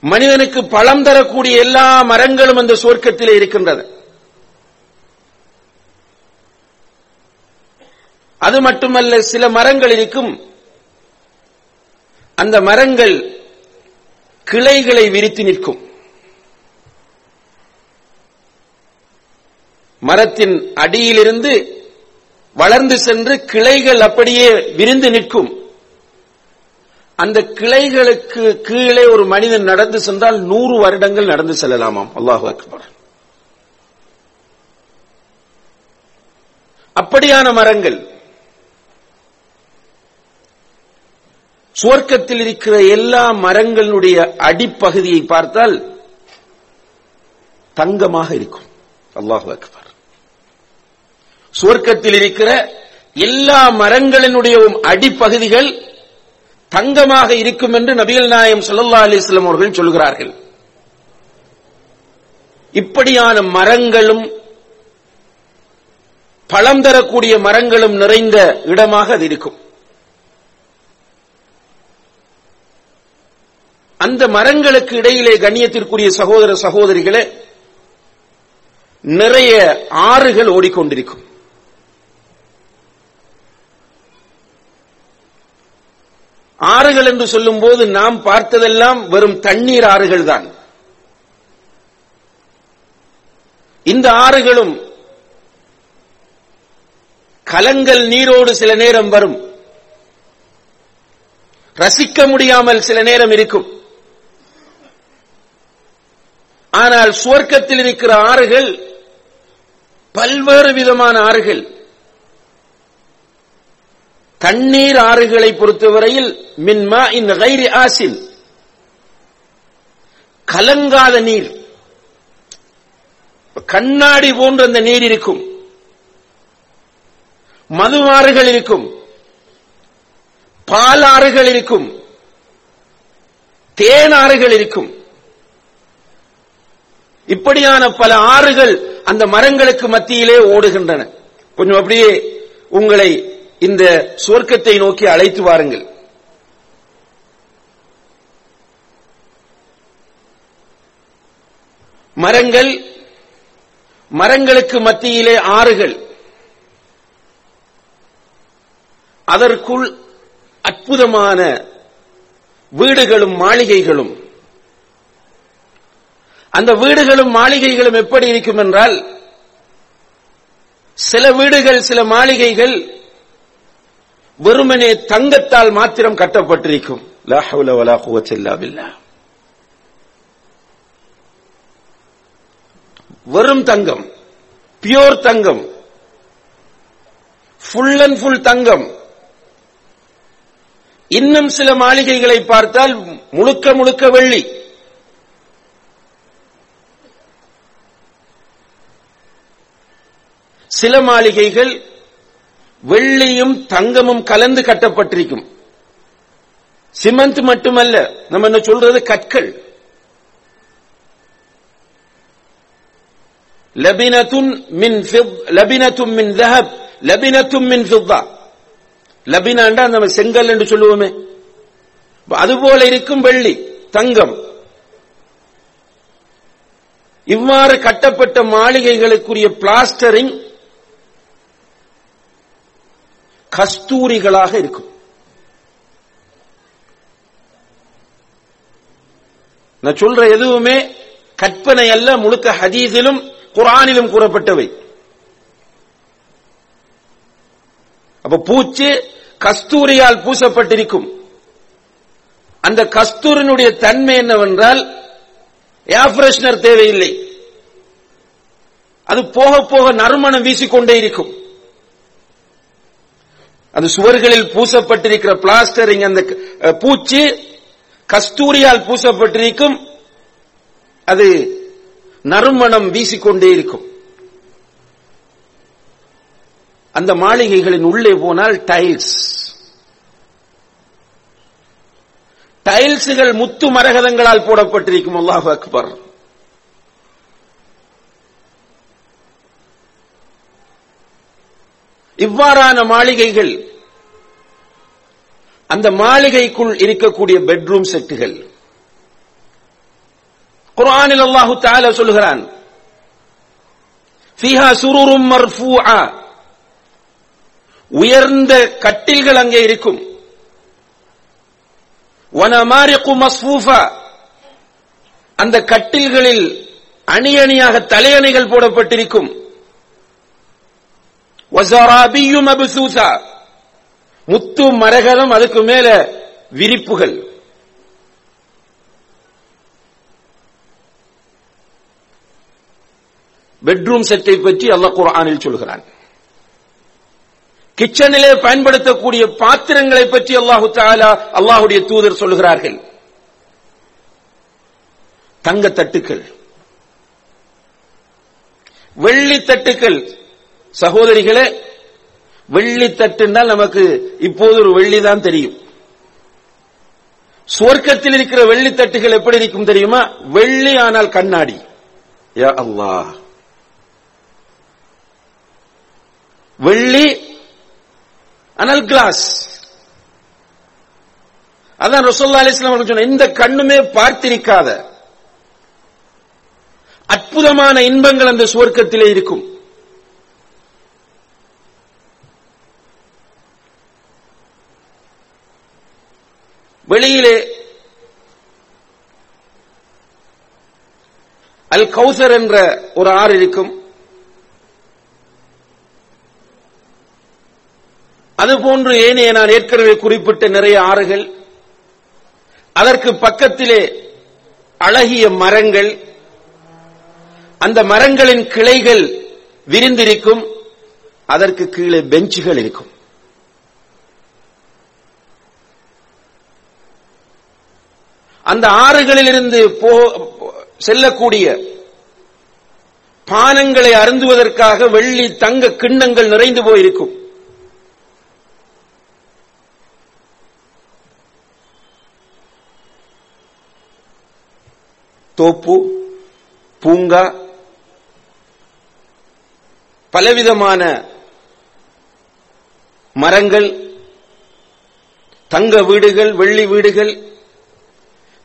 மனிதனுக்கு பழம் தரக்கூடிய எல்லா மரங்களும் அந்த சுவர்க்கத்திலே இருக்கின்றன அது மட்டுமல்ல சில மரங்கள் இருக்கும். அந்த மரங்கள் கிளைகளை விரித்து நிற்கும். மரத்தின் அடியிலிருந்து வளர்ந்து சென்று கிளைகள் அப்படியே விரிந்து நிற்கும். அந்த கிளைகளுக்கு கீழே ஒரு மனிதன் நடந்து சென்றால் நூறு வருடங்கள் நடந்து செல்லலாமாம். அல்லாஹு அக்பர். அப்படியான மரங்கள் சுவர்க்கத்தில் இருக்கிற எல்லா மரங்களுடைய அடிப்பகுதியை பார்த்தால் தங்கமாக இருக்கும். அல்லாஹு அக்பர். சுவர்க்கத்தில் இருக்கிற எல்லா மரங்களினுடைய அடிப்பகுதிகள் தங்கமாக இருக்கும் என்று நபிகள் நாயம் சல்லா அலிஸ்லாம் அவர்கள் சொல்கிறார்கள். இப்படியான மரங்களும் பழம் தரக்கூடிய மரங்களும் நிறைந்த இடமாக அது இருக்கும். அந்த மரங்களுக்கு இடையிலே கண்ணியத்திற்குரிய சகோதர சகோதரிகளே நிறைய ஆறுகள் ஓடிக்கொண்டிருக்கும். ஆறுகள் என்று சொல்லும் போது நாம் பார்த்ததெல்லாம் வெறும் தண்ணீர் ஆறுகள் தான். இந்த ஆறுகளும் கலங்கள் நீரோடு சில நேரம் வரும். ரசிக்க முடியாமல் சில நேரம் இருக்கும். ஆனால் சுவர்க்கத்தில் இருக்கிற ஆறுகள் பல்வேறு விதமான ஆறுகள். தண்ணீர் ஆறுகளை பொறுத்தவரையில் மின்மா இன் கைரி ஆசின். கலங்காத நீர். கண்ணாடி போன்ற அந்த நீர் இருக்கும். மது ஆறுகள் இருக்கும். பாலாறுகள் இருக்கும். தேனாறுகள் இருக்கும். இப்படியான பல ஆறுகள் அந்த மரங்களுக்கு மத்தியிலே ஓடுகின்றன. கொஞ்சம் அப்படியே உங்களை இந்த சுவர்க்கத்தை நோக்கி அழைத்து வாருங்கள். மரங்கள் மரங்களுக்கு மத்தியிலே ஆறுகள். அதற்குள் அற்புதமான வீடுகளும் மாளிகைகளும். அந்த வீடுகளும் மாளிகைகளும் எப்படி இருக்கும் என்றால் சில வீடுகள் சில மாளிகைகள் வெறுமனே தங்கத்தால் மாத்திரம் கட்டப்பட்டிருக்கும். லா வலா வெறும் தங்கம் பியோர் தங்கம் ஃபுல் அண்ட் ஃபுல் தங்கம். இன்னும் சில மாளிகைகளை பார்த்தால் முழுக்க முழுக்க வெள்ளி. சில மாளிகைகள் வெள்ளியும் தங்கமும் கலந்து கட்டப்பட்டிருக்கும். சிமெண்ட் மட்டுமல்ல நம்ம என்ன சொல்றது? கற்கள். லபினத்தும் மின் லபினத்தும் மின் தஹப் லபினத்தும் மின் ஃபித்தா. லபினாண்டா நம்ம செங்கல் என்று சொல்லுவோமே. அதுபோல இருக்கும் வெள்ளி தங்கம். இவ்வாறு கட்டப்பட்ட மாளிகைகளுக்குரிய பிளாஸ்டரிங் கஸ்தூரிகளாக இருக்கும். நான் சொல்ற எதுவுமே கற்பனை அல்ல முழுக்க ஹதீஸிலும் குரானிலும் கூறப்பட்டவை. அப்ப பூச்சு கஸ்தூரியால் பூசப்பட்டிருக்கும். அந்த கஸ்தூரினுடைய தன்மை என்னவென்றால் ஏர் ஃப்ரெஷ்னர் தேவையில்லை. அது போக போக நறுமணம் வீசிக்கொண்டே இருக்கும். அந்த சுவர்களில் பூசப்பட்டிருக்கிற பிளாஸ்டரிங் அந்த பூச்சி கஸ்தூரியால் பூசப்பட்டிருக்கும். அது நறுமணம் வீசிக்கொண்டே இருக்கும். அந்த மாளிகைகளின் உள்ளே போனால் டைல்ஸ். டைல்ஸுகள் முத்து மரகதங்களால் போடப்பட்டிருக்கும். அல்லாஹ் அக்பர். இவ்வாறான மாளிகைகள் அந்த மாளிகைக்குள் இருக்கக்கூடிய பெட்ரூம் செட்டுகள். குரானில் அல்லாஹு தால சொல்கிறான் உயர்ந்த கட்டில்கள் அங்கே இருக்கும். அந்த கட்டில்களில் அணி அணியாக தலையணைகள் போடப்பட்டிருக்கும். வசராபியும் மப்சூசா. முத்து மரகதம் அதுக்கு மேல விரிப்புகள். பெட்ரூம் செட்டை பற்றி அல்லாஹ் குரானில் சொல்கிறான். கிச்சனிலே பயன்படுத்தக்கூடிய பாத்திரங்களை பற்றி அல்லாஹு தாலா அல்லாஹுடைய தூதர் சொல்கிறார்கள். தங்க தட்டுக்கள். வெள்ளி தட்டுக்கள். சகோதரிகளே வெள்ளி தட்டுனால் நமக்கு இப்போது ஒரு வெள்ளி தான் தெரியும். சுவர்க்கத்தில் இருக்கிற வெள்ளி தட்டுகள் எப்படி இருக்கும் தெரியுமா? வெள்ளி ஆனால் கண்ணாடி. அல்லா வெள்ளி ஆனால் கிளாஸ். அதான் ரசோல்லா அலிஸ்லாம் சொன்ன இந்த கண்ணுமே பார்த்திருக்காத அற்புதமான இன்பங்கள் அந்த சுவர்க்கத்திலே இருக்கும். வெளியிலே அல் கௌசர் என்ற ஒரு ஆறு இருக்கும். அதுபோன்று ஏனைய நான் ஏற்கனவே குறிப்பிட்ட நிறைய ஆறுகள். அதற்கு பக்கத்திலே அழகிய மரங்கள். அந்த மரங்களின் கிளைகள் விரிந்திருக்கும். அதற்கு கீழே பெஞ்சுகள் இருக்கும். அந்த ஆறுகளிலிருந்து போ செல்லக்கூடிய பானங்களை அருந்துவதற்காக வெள்ளி தங்க கிண்ணங்கள் நிறைந்து போயிருக்கும். தோப்பு பூங்கா பலவிதமான மரங்கள் தங்க வீடுகள் வெள்ளி வீடுகள்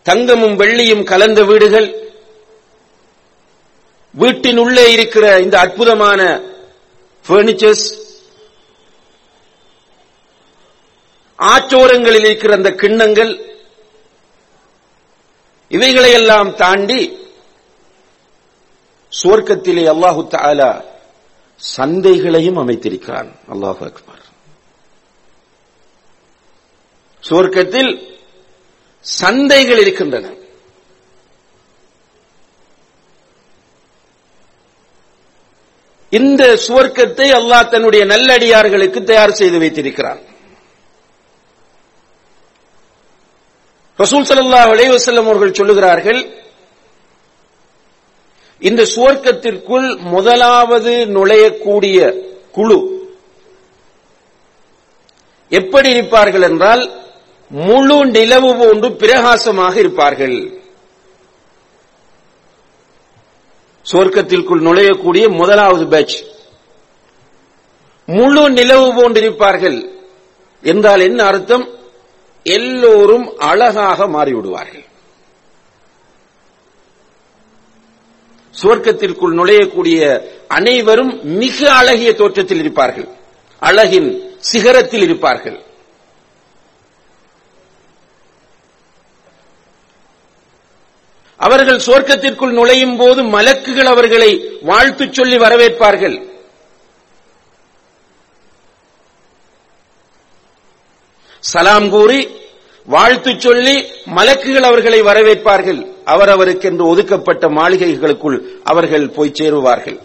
தங்கமும் வெள்ளியும் கலந்த வீடுகள். வீட்டின் உள்ளே இருக்கிற இந்த அற்புதமான பர்னிச்சர்ஸ் ஆச்சோரங்களில் இருக்கிற அந்த கிண்ணங்கள். இவைகளையெல்லாம் தாண்டி சுவர்க்கத்திலே அல்லாஹு தாலா சந்தைகளையும் அமைத்திருக்கிறான். அல்லாஹு அக்பர். சுவர்க்கத்தில் சந்தைகள் இருக்கின்றன. இந்த சுவர்க்கத்தை அல்லாஹ் தன்னுடைய நல்லடியார்களுக்கு தயார் செய்து வைத்திருக்கிறான். ரசூல் சல்லா அலைவசல்லம் அவர்கள் சொல்லுகிறார்கள் இந்த சுவர்க்கத்திற்குள் முதலாவது நுழையக்கூடிய குழு எப்படி இருப்பார்கள் என்றால் முழு நிலவு போன்று பிரகாசமாக இருப்பார்கள். சுவர்க்கத்திற்குள் நுழையக்கூடிய முதலாவது பேட்ச் முழு நிலவு போன்றிருப்பார்கள் என்றால் என்ன அர்த்தம்? எல்லோரும் அழகாக மாறிவிடுவார்கள். சுவர்க்கத்திற்குள் நுழையக்கூடிய அனைவரும் மிக அழகிய தோற்றத்தில் இருப்பார்கள். அழகின் சிகரத்தில் இருப்பார்கள். அவர்கள் சுவர்க்கத்திற்குள் நுழையும் போது மலக்குகள் அவர்களை வாழ்த்து சொல்லி வரவேற்பார்கள். சலாம் கூறி வாழ்த்து சொல்லி மலக்குகள் அவர்களை வரவேற்பார்கள். அவர் அவருக்கென்று ஒதுக்கப்பட்ட மாளிகைகளுக்குள் அவர்கள் போய் சேருவார்கள்.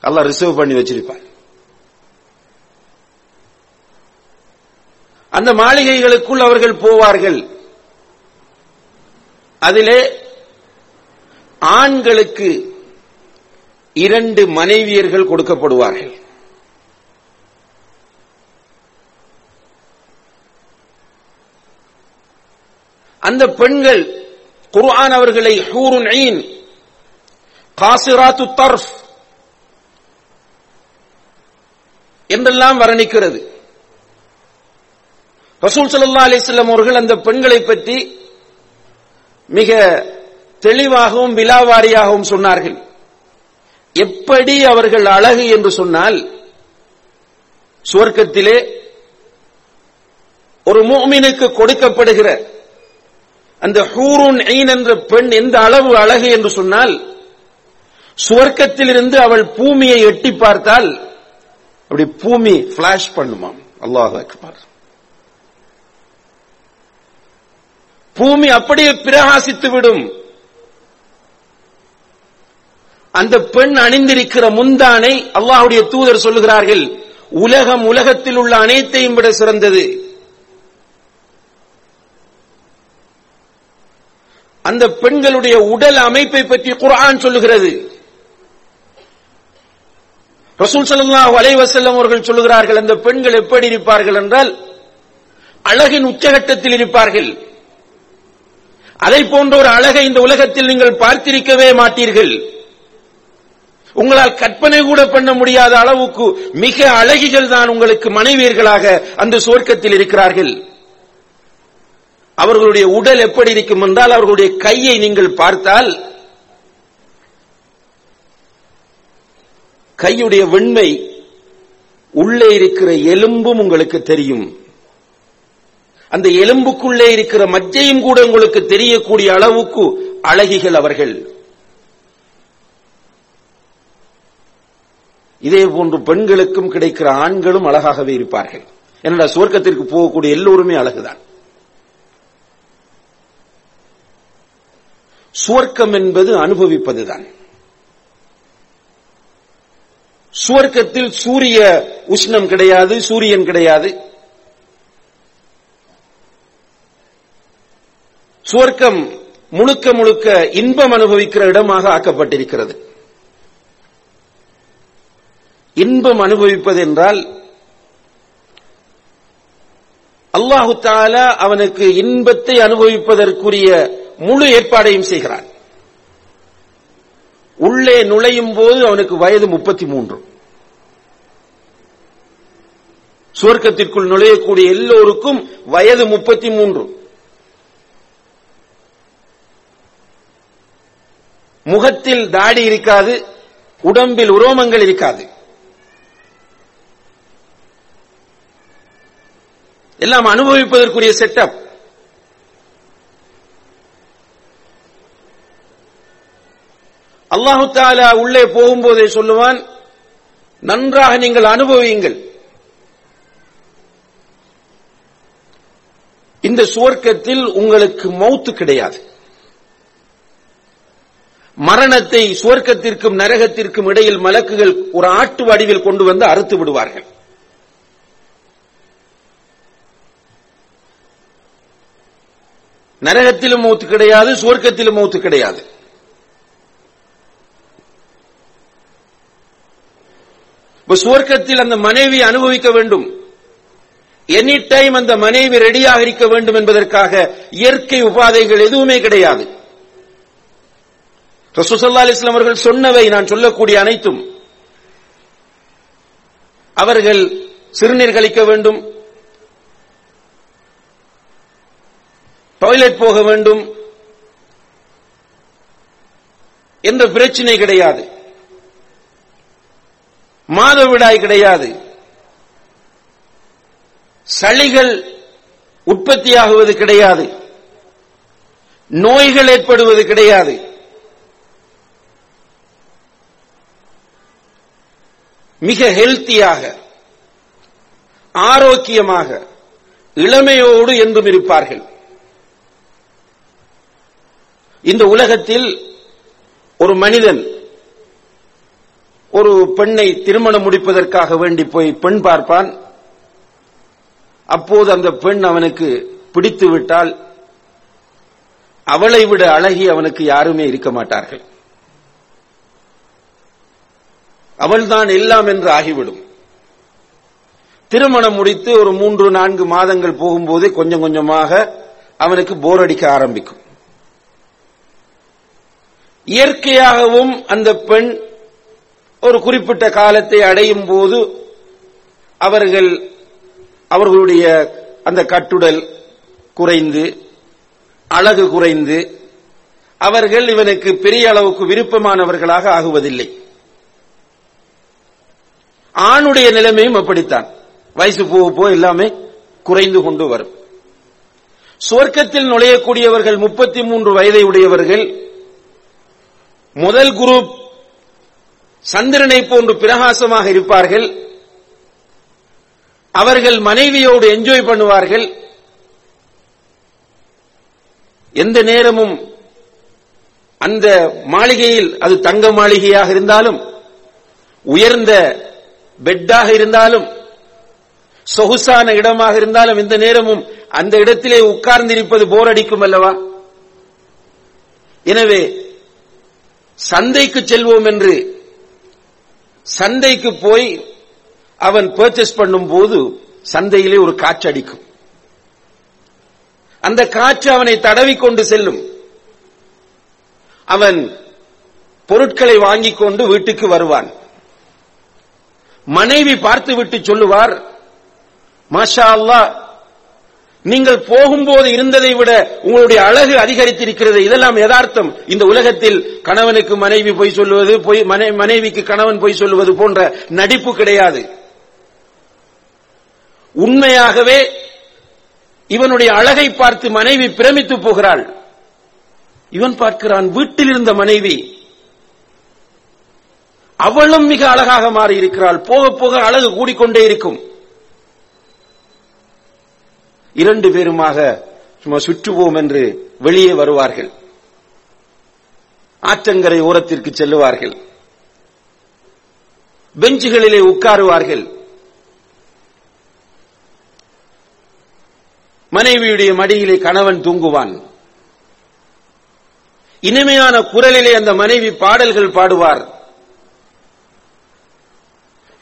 அல்ல ரிசர்வ் பண்ணி வச்சிருப்பார். அந்த மாளிகைகளுக்குள் அவர்கள் போவார்கள். அதிலே ஆண்களுக்கு இரண்டு மனைவியர்கள் கொடுக்கப்படுவார்கள். அந்த பெண்கள் குர்ஆன் அவர்களை ஹூருன் ஐன் காசிராத்து தர்ஃப் என்றெல்லாம் வர்ணிக்கிறது. ரசூல் சல்லா அலிஸ்லாம் அவர்கள் அந்த பெண்களை பற்றி மிக தெளிவாகவும் விலாவாரியாகவும் சொன்னார்கள். எப்படி அவர்கள் அழகு என்று சொன்னால் சுவர்க்கத்திலே ஒரு மூமினுக்கு கொடுக்கப்படுகிற அந்த ஹூருன் ஐன் என்ற பெண் எந்த அளவு அழகு என்று சொன்னால் சுவர்க்கத்திலிருந்து அவள் பூமியை எட்டி பார்த்தால் அப்படி பூமி பிளாஷ் பண்ணுமாம். அல்லாஹ் அக்பர். பூமி அப்படியே பிரகாசித்து விடும். அந்த பெண் அணிந்திருக்கிற முந்தானை அல்லாஹுடைய தூதர் சொல்லுகிறார்கள் உலகம் உலகத்தில் உள்ள அனைத்தையும் விட சிறந்தது. அந்த பெண்களுடைய உடல் அமைப்பை பற்றி குரான் சொல்லுகிறது. ரசூல் சல்லாஹ் அலைவசல்லம் அவர்கள் சொல்லுகிறார்கள் அந்த பெண்கள் எப்படி இருப்பார்கள் என்றால் அழகின் உச்சகட்டத்தில் இருப்பார்கள். அதை போன்ற ஒரு அழகை இந்த உலகத்தில் நீங்கள் பார்த்திருக்கவே மாட்டீர்கள். உங்களால் கற்பனை கூட பண்ண முடியாத அளவுக்கு மிக அழகிகள் தான் உங்களுக்கு மனைவியர்களாக அந்த சுவர்க்கத்தில் இருக்கிறார்கள். அவர்களுடைய உடல் எப்படி இருக்கும் என்றால் அவர்களுடைய கையை நீங்கள் பார்த்தால் கையுடைய வெண்மை உள்ளே இருக்கிற எலும்பும் உங்களுக்கு தெரியும். அந்த எலும்புக்குள்ளே இருக்கிற மஜ்ஜையும் கூட உங்களுக்கு தெரியக்கூடிய அளவுக்கு அழகிகள் அவர்கள். இதே போன்று பெண்களுக்கும் கிடைக்கிற ஆண்களும் அழகாகவே இருப்பார்கள். என்னடா சுவர்க்கத்திற்கு போகக்கூடிய எல்லோருமே அழகுதான். சுவர்க்கம் என்பது அனுபவிப்பதுதான். சுவர்க்கத்தில் சூரிய உஷ்ணம் கிடையாது சூரியன் கிடையாது. சுவர்க்கம் முழுக்க முழுக்க இன்பம் அனுபவிக்கிற இடமாக ஆக்கப்பட்டிருக்கிறது. இன்பம் அனுபவிப்பது என்றால் அல்லாஹு தாலா அவனுக்கு இன்பத்தை அனுபவிப்பதற்குரிய முழு ஏற்பாடையும் செய்கிறான். உள்ளே நுழையும் போது அவனுக்கு வயது முப்பத்தி மூன்று சுவர்க்கத்திற்குள் நுழையக்கூடிய எல்லோருக்கும் வயது முப்பத்தி மூன்று முகத்தில் தாடி இருக்காது உடம்பில் உரோமங்கள் இருக்காது. எல்லாம் அனுபவிப்பதற்குரிய செட்டப் அல்லாஹு தாலா உள்ளே போகும்போதே சொல்லுவான் நன்றாக நீங்கள் அனுபவியுங்கள். இந்த சுவர்க்கத்தில் உங்களுக்கு மௌத்து கிடையாது. மரணத்தை சுவர்க்கத்திற்கும் நரகத்திற்கும் இடையில் மலக்குகள் ஒரு ஆட்டு வடிவில் கொண்டு வந்து அறுத்து விடுவார்கள். நரகத்திலும் மூத்து கிடையாது சுவர்க்கத்திலும் மூத்து கிடையாது. இப்ப சுவர்க்கத்தில் அந்த மனைவி அனுபவிக்க வேண்டும். எனி டைம் அந்த மனைவி ரெடியாக இருக்க வேண்டும் என்பதற்காக இயற்கை உபாதைகள் எதுவுமே கிடையாது. ரசூசல்லா அலிஸ்லாம் அவர்கள் சொன்னவை நான் சொல்லக்கூடிய அனைத்தும். அவர்கள் சிறுநீர் கழிக்க வேண்டும். டாய்லெட் போக வேண்டும். என்ற பிரச்சனை கிடையாது. மாதவிடாய் கிடையாது. சளிகள் உற்பத்தியாகுவது கிடையாது. நோய்கள் ஏற்படுவது கிடையாது. மிக ஹெல்த்தியாக ஆரோக்கியமாக இளமையோடு என்றும் இருப்பார்கள். இந்த உலகத்தில் ஒரு மனிதன் ஒரு பெண்ணை திருமணம் முடிப்பதற்காக வேண்டி போய் பெண் பார்ப்பான். அப்போது அந்த பெண் அவனுக்கு பிடித்து விட்டால் அவளை விட அழகி அவனுக்கு யாருமே இருக்க மாட்டார்கள். அவள்தான் எல்லாம் என்று ஆகிவிடும். திருமணம் முடித்து ஒரு மூன்று நான்கு மாதங்கள் போகும்போதே கொஞ்சம் கொஞ்சமாக அவனுக்கு போர் அடிக்க ஆரம்பிக்கும். இயற்கையாகவும் அந்த பெண் ஒரு குறிப்பிட்ட காலத்தை அடையும் போது அவர்கள் அவர்களுடைய அந்த கட்டுடல் குறைந்து அழகு குறைந்து அவர்கள் இவனுக்கு பெரிய அளவுக்கு விருப்பமானவர்களாக ஆகுவதில்லை. ஆணுடைய நிலைமையும் அப்படித்தான். வயசு போக போக எல்லாமே குறைந்து கொண்டு வரும். சுவர்க்கத்தில் நுழையக்கூடியவர்கள் முப்பத்தி மூன்று வயதை உடையவர்கள் முதல் குரூப் சந்திரனை போன்று பிரகாசமாக இருப்பார்கள் அவர்கள் மனைவியோடு என்ஜாய் பண்ணுவார்கள் எந்த நேரமும் அந்த மாளிகையில் அது தங்க மாளிகையாக இருந்தாலும் உயர்ந்த பெட்டாக இருந்தாலும் சொகுசான இடமாக இருந்தாலும் இந்த நேரமும் அந்த இடத்திலே உட்கார்ந்திருப்பது போர் அடிக்கும் அல்லவா? எனவே சந்தைக்கு செல்வோம் என்று சந்தைக்கு போய் அவன் பர்ச்சேஸ் பண்ணும் போது சந்தையிலே ஒரு காற்று அடிக்கும். அந்த காற்று அவனை தடவிக்கொண்டு செல்லும். அவன் பொருட்களை வாங்கிக் கொண்டு வீட்டுக்கு வருவான். மனைவி பார்த்துவிட்டு சொல்லுவார் மாஷா அல்லா நீங்கள் போகும்போது இருந்ததை விட உங்களுடைய அழகு அதிகரித்திருக்கிறது. இதெல்லாம் யதார்த்தம். இந்த உலகத்தில் கணவனுக்கு மனைவி பொய் சொல்லுவது பொய் மனைவிக்கு கணவன் பொய் சொல்லுவது போன்ற நடிப்பு கிடையாது. உண்மையாகவே இவனுடைய அழகை பார்த்து மனைவி பிரமித்து போகிறாள். இவன் பார்க்கிறான் வீட்டில் இருந்த மனைவி அவளும் மிக அழகாக மாறி இருக்கிறாள் போக போக அழகு கூடிக்கொண்டே இருக்கும். இரண்டு பேருமாக சும்மா சுற்றுவோம் என்று வெளியே வருவார்கள். ஆற்றங்கரை ஓரத்திற்கு செல்லுவார்கள். பெஞ்சுகளிலே உட்காருவார்கள். மனைவியுடைய மடியிலே கணவன் தூங்குவான். இனிமையான குரலிலே அந்த மனைவி பாடல்கள் பாடுவார்.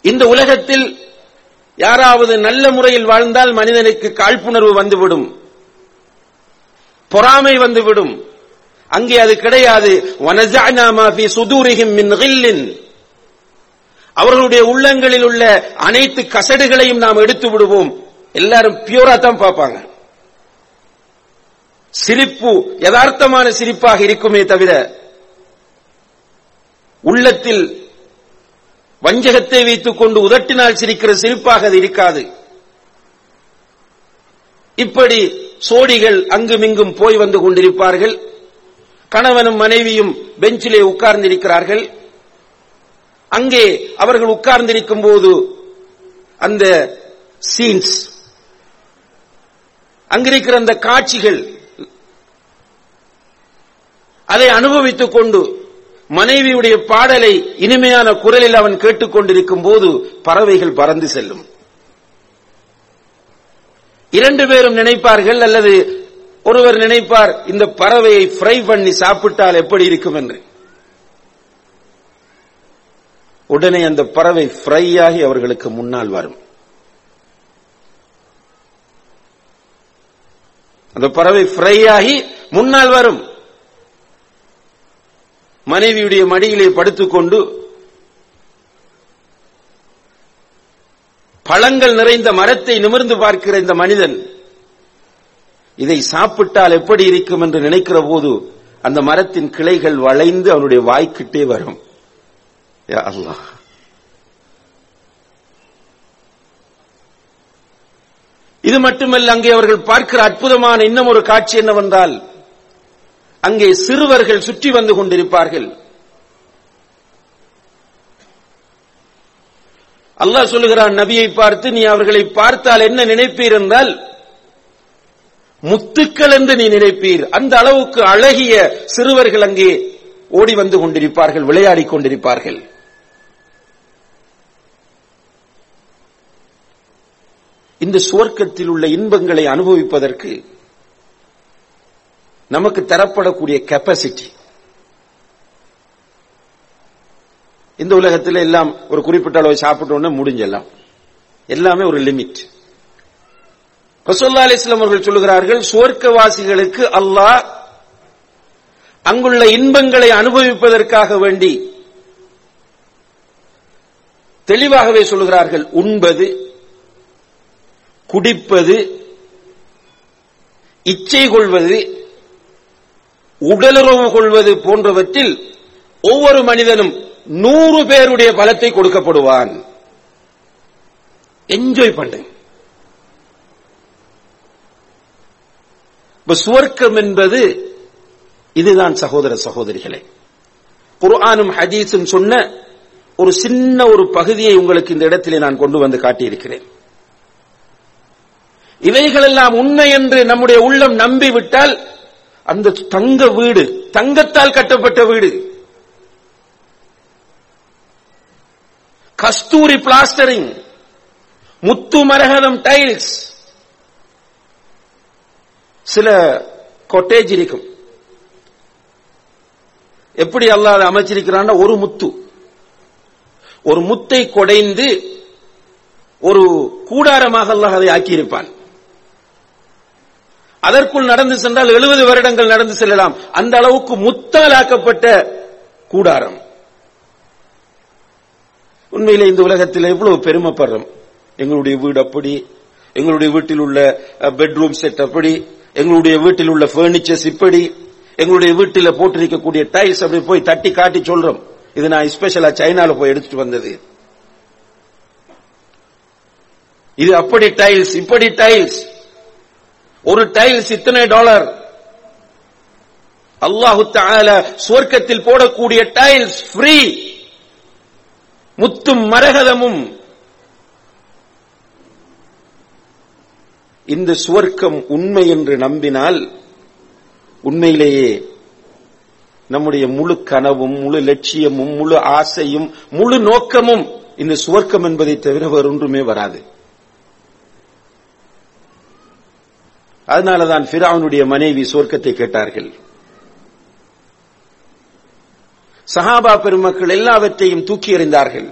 இந்த உலகத்தில் யாராவது நல்ல முறையில் வாழ்ந்தால் மனிதனுக்கு காழ்ப்புணர்வு வந்துவிடும். பொறாமை வந்துவிடும். அங்கே அது கிடையாது. அவர்களுடைய உள்ளங்களில் உள்ள அனைத்து கசடுகளையும் நாம் எடுத்து விடுவோம். எல்லாரும் பியூரா தான் பார்ப்பாங்க. சிரிப்பு யதார்த்தமான சிரிப்பாக இருக்குமே தவிர உள்ளத்தில் வஞ்சகத்தை வைத்துக் கொண்டு உதட்டினால் சிரிக்கிற சிரிப்பாக அது இருக்காது. இப்படி சோடிகள் அங்குமிங்கும் போய் வந்து கொண்டிருப்பார்கள். கணவனும் மனைவியும் பெஞ்சிலே உட்கார்ந்திருக்கிறார்கள். அங்கே அவர்கள் உட்கார்ந்திருக்கும் போது அந்த சீன்ஸ் அங்கிருக்கிற அந்த காட்சிகள் அதை அனுபவித்துக் கொண்டு மனைவியுடைய பாடலை இனிமையான குரலில் அவன் கேட்டுக்கொண்டிருக்கும் போது பறவைகள் பறந்து செல்லும். இரண்டு பேரும் நினைப்பார்கள் அல்லது ஒருவர் நினைப்பார் இந்த பறவையை ஃப்ரை பண்ணி சாப்பிட்டால் எப்படி இருக்கும் என்று உடனே அந்த பறவை ஃப்ரை ஆகி அவர்களுக்கு முன்னால் வரும். அந்த பறவை ஃப்ரை ஆகி முன்னால் வரும். மனைவியுடைய மடியிலே படுத்துக்கொண்டு பழங்கள் நிறைந்த மரத்தை நிமிர்ந்து பார்க்கிற இந்த மனிதன் இதை சாப்பிட்டால் எப்படி இருக்கும் என்று நினைக்கிற போது அந்த மரத்தின் கிளைகள் வளைந்து அவனுடைய வாய்க்கிட்டே வரும். அல்லாஹ். இது மட்டுமல்ல அங்கே அவர்கள் பார்க்கிற அற்புதமான இன்னும் ஒரு காட்சி என்னவென்றால் அங்கே சிறுவர்கள் சுற்றி வந்து கொண்டிருப்பார்கள். அல்லாஹ் சொல்லுகிறான் நபியை பார்த்து நீ அவர்களை பார்த்தால் என்ன நினைப்பீர் என்றால் முத்துக்கள் என்று நீ நினைப்பீர். அந்த அளவுக்கு அழகிய சிறுவர்கள் அங்கே ஓடி வந்து கொண்டிருப்பார்கள் விளையாடி கொண்டிருப்பார்கள். இந்த சுவர்க்கத்தில் உள்ள இன்பங்களை அனுபவிப்பதற்கு நமக்கு தரப்படக்கூடிய கெப்பாசிட்டி இந்த உலகத்தில் எல்லாம் ஒரு குறிப்பிட்ட அளவு சாப்பிட்டோன்னு முடிஞ்செல்லாம். எல்லாமே ஒரு லிமிட் ரசோல்லா அலிஸ்லாம் அவர்கள் சொல்லுகிறார்கள் சுவர்க்கவாசிகளுக்கு அல்லாஹ் அங்குள்ள இன்பங்களை அனுபவிப்பதற்காக வேண்டி. தெளிவாகவே சொல்லுகிறார்கள் உண்பது குடிப்பது இச்சை கொள்வது உடலுறவு கொள்வது போன்றவற்றில் ஒவ்வொரு மனிதனும் நூறு பேருடைய பலத்தை கொடுக்கப்படுவான். என்ஜாய் பண்ணு இப்ப சுவர்க்கம் என்பது இதுதான் சகோதர சகோதரிகளே. குர்ஆனும் ஹதீஸும் சொன்ன ஒரு சின்ன ஒரு பகுதியை உங்களுக்கு இந்த இடத்திலே நான் கொண்டு வந்து காட்டியிருக்கிறேன். இவைகளெல்லாம் உண்மை என்று நம்முடைய உள்ளம் நம்பிவிட்டால் அந்த தங்க வீடு தங்கத்தால் கட்டப்பட்ட வீடு. கஸ்தூரி பிளாஸ்டரிங் முத்து மரகதம் டைல்ஸ். சில கொட்டேஜ் இருக்கும். எப்படி அல்லாத அமைச்சிருக்கிறான் ஒரு முத்து. ஒரு முத்தை கொடைந்து ஒரு கூடாரமாக அல்லாஹ் அதை ஆக்கியிருப்பான். அதற்குள் நடந்து சென்றால் எழுபது வருடங்கள் நடந்து செல்லலாம். அந்த அளவுக்கு முத்தால் ஆக்கப்பட்ட கூடாரம். உண்மையிலே இந்த உலகத்தில் எவ்வளவு பெருமைப்படுறோம். எங்களுடைய வீடு அப்படி எங்களுடைய வீட்டில் உள்ள பெட்ரூம் செட் அப்படி எங்களுடைய வீட்டில் உள்ள பர்னிச்சர்ஸ் இப்படி எங்களுடைய வீட்டில் போட்டிருக்கக்கூடிய டைல்ஸ் அப்படி போய் தட்டி காட்டி சொல்றோம். இது நான் ஸ்பெஷலா சைனால போய் எடுத்துட்டு வந்தது. இது அப்படி டைல்ஸ் இப்படி டைல்ஸ் ஒரு டைல்ஸ் இத்தனை டாலர்? அல்லாஹு தால சுவர்க்கத்தில் போடக்கூடிய டைல்ஸ் ஃப்ரீ. முத்தும் மரகதமும். இந்த சுவர்க்கம் உண்மை என்று நம்பினால் உண்மையிலேயே நம்முடைய முழு கனவும் முழு லட்சியமும் முழு ஆசையும் முழு நோக்கமும் இந்த சுவர்க்கம் என்பதை தவிர வேறொன்றுமே வராது. அதனாலதான் பிராவனுடைய மனைவி சொர்க்கத்தை கேட்டார்கள். சஹாபா பெருமக்கள் எல்லாவற்றையும் தூக்கி எறிந்தார்கள்.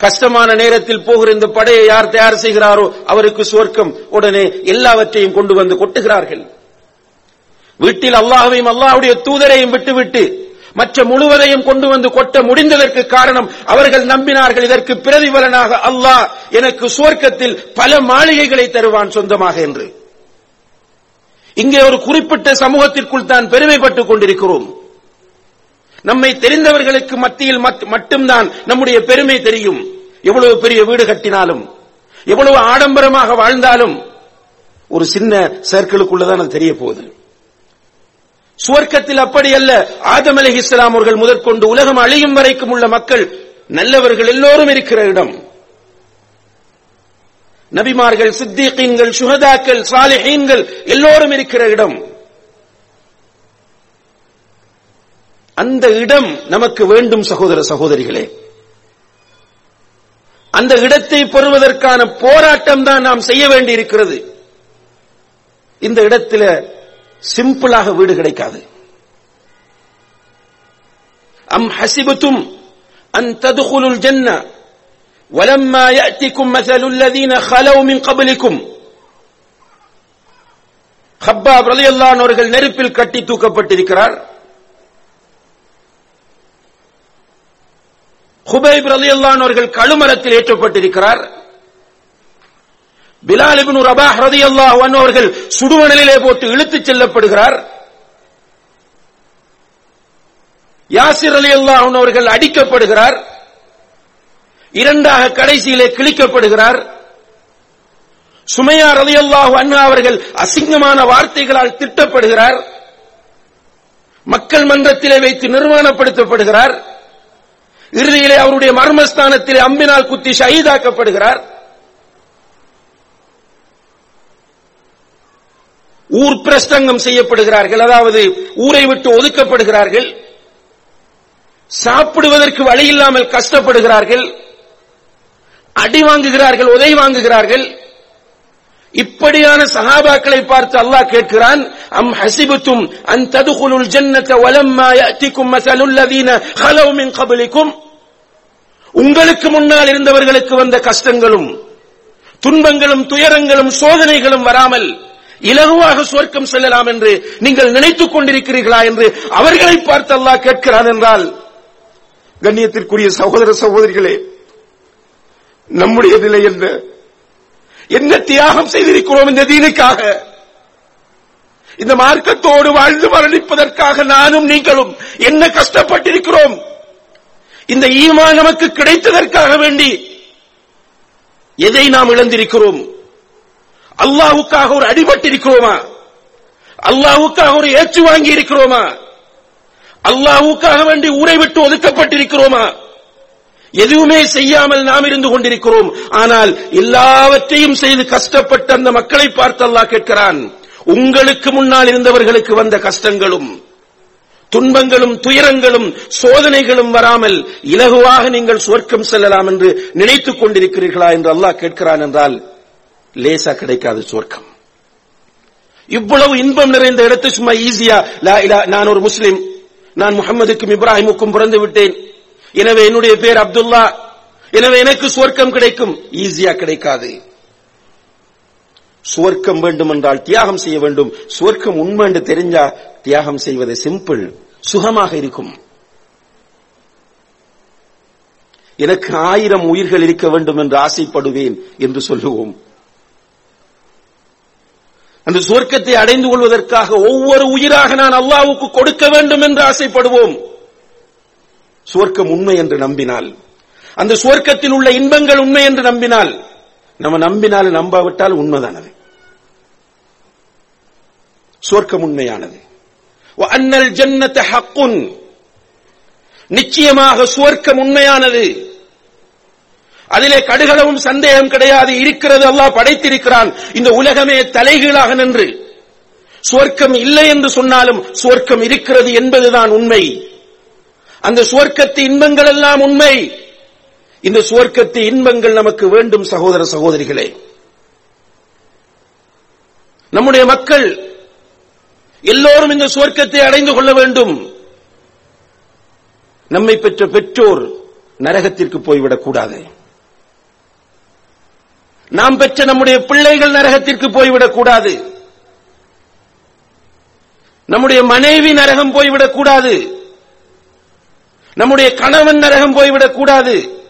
கஷ்டமான நேரத்தில் போகிற இந்த படையை யார் தயார் செய்கிறாரோ அவருக்கு சுவர்க்கம் உடனே எல்லாவற்றையும் கொண்டு வந்து கொட்டுகிறார்கள். வீட்டில் அல்லாஹையும் அல்லாஹுடைய தூதரையும் விட்டுவிட்டு மற்ற முழுவதையும் கொண்டு வந்து கொட்ட முடிந்ததற்கு காரணம் அவர்கள் நம்பினார்கள் இதற்கு பிரதிபலனாக அல்லாஹ் எனக்கு சுவர்க்கத்தில் பல மாளிகைகளை தருவான் சொந்தமாக என்று. இங்கே ஒரு குறிப்பிட்ட சமூகத்திற்குள் தான் பெருமைப்பட்டுக் கொண்டிருக்கிறோம். நம்மை தெரிந்தவர்களுக்கு மத்தியில் மட்டும்தான் நம்முடைய பெருமை தெரியும். எவ்வளவு பெரிய வீடு கட்டினாலும் எவ்வளவு ஆடம்பரமாக வாழ்ந்தாலும் ஒரு சின்ன சர்க்கிளுக்குள்ளதான் அது தெரிய போகுது. சுவர்க்கத்தில் அப்படி அல்ல. ஆதம் அலி இஸ்லாம் அவர்கள் முதற்கொண்டு உலகம் அழியும் வரைக்கும் உள்ள மக்கள் நல்லவர்கள் எல்லோரும் இருக்கிற இடம். நபிமார்கள் சித்திகீன்கள் சுகதாக்கள் சாலிஹீன்கள் எல்லோரும் இருக்கிற இடம். அந்த இடம் நமக்கு வேண்டும் சகோதர சகோதரிகளே. அந்த இடத்தை பெறுவதற்கான போராட்டம் தான் நாம் செய்ய வேண்டியிருக்கிறது. இந்த இடத்துல சிம்பிளாக வீடு கிடைக்காது அம் ஹசிபத்தும் அன் ததுகுலுல் ஜன்ன ولما يأتكم مثل الذين خلوا من قبلكم ஹப்பாப் ரலியல்லாஹு அவர்கள் நெருப்பில் கட்டி தூக்கப்பட்டிருக்கிறார் ஹுபைப் ரலியல்லான் அவர்கள் கழுமரத்தில் ஏற்றப்பட்டிருக்கிறார் பிலால் இப்னு ரபாஹ் ரலியல்லாஹு அவர்கள் சுடுவனலிலே போட்டு இழுத்துச் செல்லப்படுகிறார். யாசிர் அலி அல்லாஹ் அவர்கள் அடிக்கப்படுகிறார். இரண்டாக கடைசியிலே கிழிக்கப்படுகிறார். சுமையா ரலியல்லாஹு அண்ணா அவர்கள் அசிங்கமான வார்த்தைகளால் திட்டப்படுகிறார். மக்கள் மன்றத்திலே வைத்து நிர்வாணப்படுத்தப்படுகிறார் இறுதியிலே அவருடைய மர்மஸ்தானத்திலே அம்பினால் குத்தி ஷஹீதாக்கப்படுகிறார். ஊர் பிரஸ்தங்கம் செய்யப்படுகிறார்கள் அதாவது ஊரை விட்டு ஒதுக்கப்படுகிறார்கள் சாப்பிடுவதற்கு வழி இல்லாமல் கஷ்டப்படுகிறார்கள் அடி வாங்குகிறார்கள் உதவி வாங்குகிறார்கள். இப்படியான சகாபாக்களை பார்த்து அல்லாஹ் கேட்கிறான் அம் ஹசிபுத்தும் அன் ததுகுலுல் ஜன்னத வலம்மா யஅதிக்கும் மஸலுல் லதீன மின் கப்லிக்கும். உங்களுக்கு முன்னால் இருந்தவர்களுக்கு வந்த கஷ்டங்களும் துன்பங்களும் துயரங்களும் சோதனைகளும் வராமல் இலகுவாக சுவர்க்கம் செல்லலாம் என்று நீங்கள் நினைத்துக் கொண்டிருக்கிறீர்களா என்று அவர்களை பார்த்து அல்லாஹ் கேட்கிறான் என்றால் கண்ணியத்திற்குரிய சகோதர சகோதரிகளே நம்முடைய நிலை என்ன? என்ன தியாகம் செய்திருக்கிறோம் இந்த தீனுக்காக? இந்த மார்க்கத்தோடு வாழ்ந்து மரணிப்பதற்காக நானும் நீங்களும் என்ன கஷ்டப்பட்டிருக்கிறோம்? இந்த ஈமா நமக்கு கிடைத்ததற்காக வேண்டி எதை நாம் இழந்திருக்கிறோம்? அல்லாஹுக்காக ஒரு அடிபட்டிருக்கிறோமா? அல்லாஹுக்காக ஒரு ஏற்று வாங்கி இருக்கிறோமா அல்லாஹுக்காக வேண்டி ஊரை விட்டு ஒதுக்கப்பட்டிருக்கிறோமா? எதுவுமே செய்யாமல் நாம் இருந்து கொண்டிருக்கிறோம். ஆனால் எல்லாவற்றையும் செய்து கஷ்டப்பட்ட அந்த மக்களை பார்த்து அல்லாஹ் கேட்கிறான். உங்களுக்கு முன்னால் இருந்தவர்களுக்கு வந்த கஷ்டங்களும் துன்பங்களும் துயரங்களும் சோதனைகளும் வராமல் இலகுவாக நீங்கள் சுவர்க்கம் செல்லலாம் என்று நினைத்துக் கொண்டிருக்கிறீர்களா என்று அல்லாஹ் கேட்கிறான் என்றால் லேசா கிடைக்காது சுவர்க்கம் இவ்வளவு இன்பம் நிறைந்த இடத்தை சும்மா ஈஸியா நான் ஒரு முஸ்லிம். நான் முகமதுக்கும் இப்ராஹிமுக்கும் பிறந்து விட்டேன். எனவே என்னுடைய பேர் அப்துல்லா. எனவே எனக்கு சுவர்க்கம் கிடைக்கும். ஈஸியா கிடைக்காது. சுவர்க்கம் வேண்டும் என்றால் தியாகம் செய்ய வேண்டும். சுவர்க்கம் உண்மை என்று தெரிஞ்சா தியாகம் செய்வது சிம்பிள் சுகமாக இருக்கும். எனக்கு ஆயிரம் உயிர்கள் இருக்க வேண்டும் என்று ஆசைப்படுவேன் என்று சொல்லுவோம். அந்த சுவர்க்கத்தை அடைந்து கொள்வதற்காக ஒவ்வொரு உயிராக நான் அல்லாவுக்கு கொடுக்க வேண்டும் என்று ஆசைப்படுவோம். சுவர்க்கம் உண்மை என்று நம்பினால் அந்த சுவர்க்கத்தில் உள்ள இன்பங்கள் உண்மை என்று நம்பினால் நம்ம நம்பினால் நம்பாவிட்டால் உண்மைதானது. சுவர்க்கம் உண்மையானது. அன்னல் ஜன்னத ஹக்குன் நிச்சயமாக சுவர்க்கம் உண்மையானது. அதிலே கடுகளவும் சந்தேகம் கிடையாது. இருக்கிறது அல்லாஹ் படைத்திருக்கிறான். இந்த உலகமே தலைகீழாக நின்று. சுவர்க்கம் இல்லை என்று சொன்னாலும் சுவர்க்கம் இருக்கிறது என்பதுதான் உண்மை. அந்த சுவர்க்கத்து இன்பங்கள் எல்லாம் உண்மை. இந்த சுவர்க்கத்து இன்பங்கள் நமக்கு வேண்டும் சகோதர சகோதரிகளே. நம்முடைய மக்கள் எல்லோரும் இந்த சுவர்க்கத்தை அடைந்து கொள்ள வேண்டும். நம்மை பெற்ற பெற்றோர் நரகத்திற்கு போய்விடக் கூடாது நாம் பெற்ற நம்முடைய பிள்ளைகள் நரகத்திற்கு போய்விடக் கூடாது. நம்முடைய மனைவி நரகம் போய்விடக் கூடாது. நம்முடைய கணவன் நரகம் போய்விடக் கூடாது.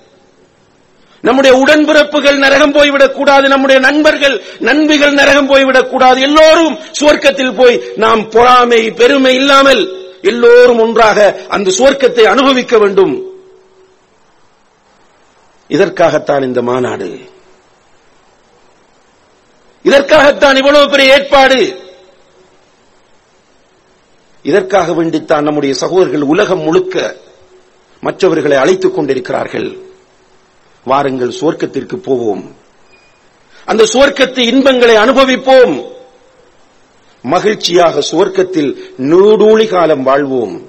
நம்முடைய உடன்பிறப்புகள் நரகம் போய்விடக் கூடாது. நம்முடைய நண்பர்கள் நண்பிகள் நரகம் போய்விடக் கூடாது. எல்லோரும் சுவர்க்கத்தில் போய் நாம் பொறாமை பெருமை இல்லாமல் எல்லோரும் ஒன்றாக அந்த சுவர்க்கத்தை அனுபவிக்க வேண்டும். இதற்காகத்தான் இந்த மாநாடு. இதற்காகத்தான் இவ்வளவு பெரிய ஏற்பாடு. இதற்காக வேண்டித்தான் நம்முடைய சகோதரர்கள் உலகம் முழுக்க மற்றவர்களை அழைத்துக் கொண்டிருக்கிறார்கள். வாருங்கள் சுவர்க்கத்திற்கு போவோம். அந்த சுவர்க்கத்து இன்பங்களை அனுபவிப்போம். மகிழ்ச்சியாக சுவர்க்கத்தில் நூடூழி காலம் வாழ்வோம்.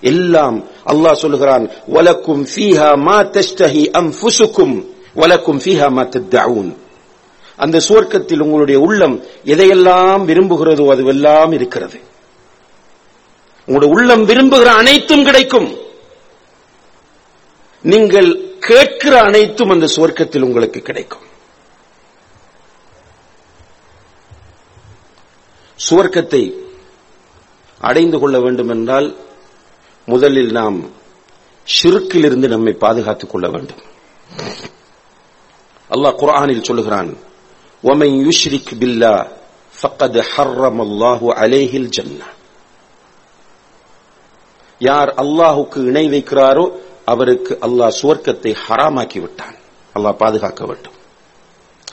எல்லாம் அல்லாஹ் சொல்லுகிறான் வலக்கும் ஃபீஹா மா தஸ்தஹி அம் ஃபுசுக்கும் வலக்கும் ஃபீஹா மா தத்தவுன் அந்த சுவர்க்கத்தில் உங்களுடைய உள்ளம் எதையெல்லாம் விரும்புகிறதோ அதுவெல்லாம் இருக்கிறது. உங்களுடைய உள்ளம் விரும்புகிற அனைத்தும் கிடைக்கும். நீங்கள் கேட்கிற அனைத்தும் அந்த சுவர்க்கத்தில் உங்களுக்கு கிடைக்கும். சுவர்க்கத்தை அடைந்து கொள்ள வேண்டும் என்றால் முதலில் நாம் ஷிருக்கிலிருந்து நம்மை பாதுகாத்துக் கொள்ள வேண்டும். அல்லாஹ் குரானில் சொல்லுகிறான் وَمَن يُشْرِكْ بِاللَّهِ فَقَدْ حَرَّمَ اللَّهُ عَلَيْهِ الْجَنَّةَ யார் அல்லாஹுக்கு இணை வைக்கிறாரோ அவருக்கு அல்லாஹ் சுவர்க்கத்தை ஹராமாக்கி விட்டான் அல்லாஹ் பாதுகாக்க வேண்டும்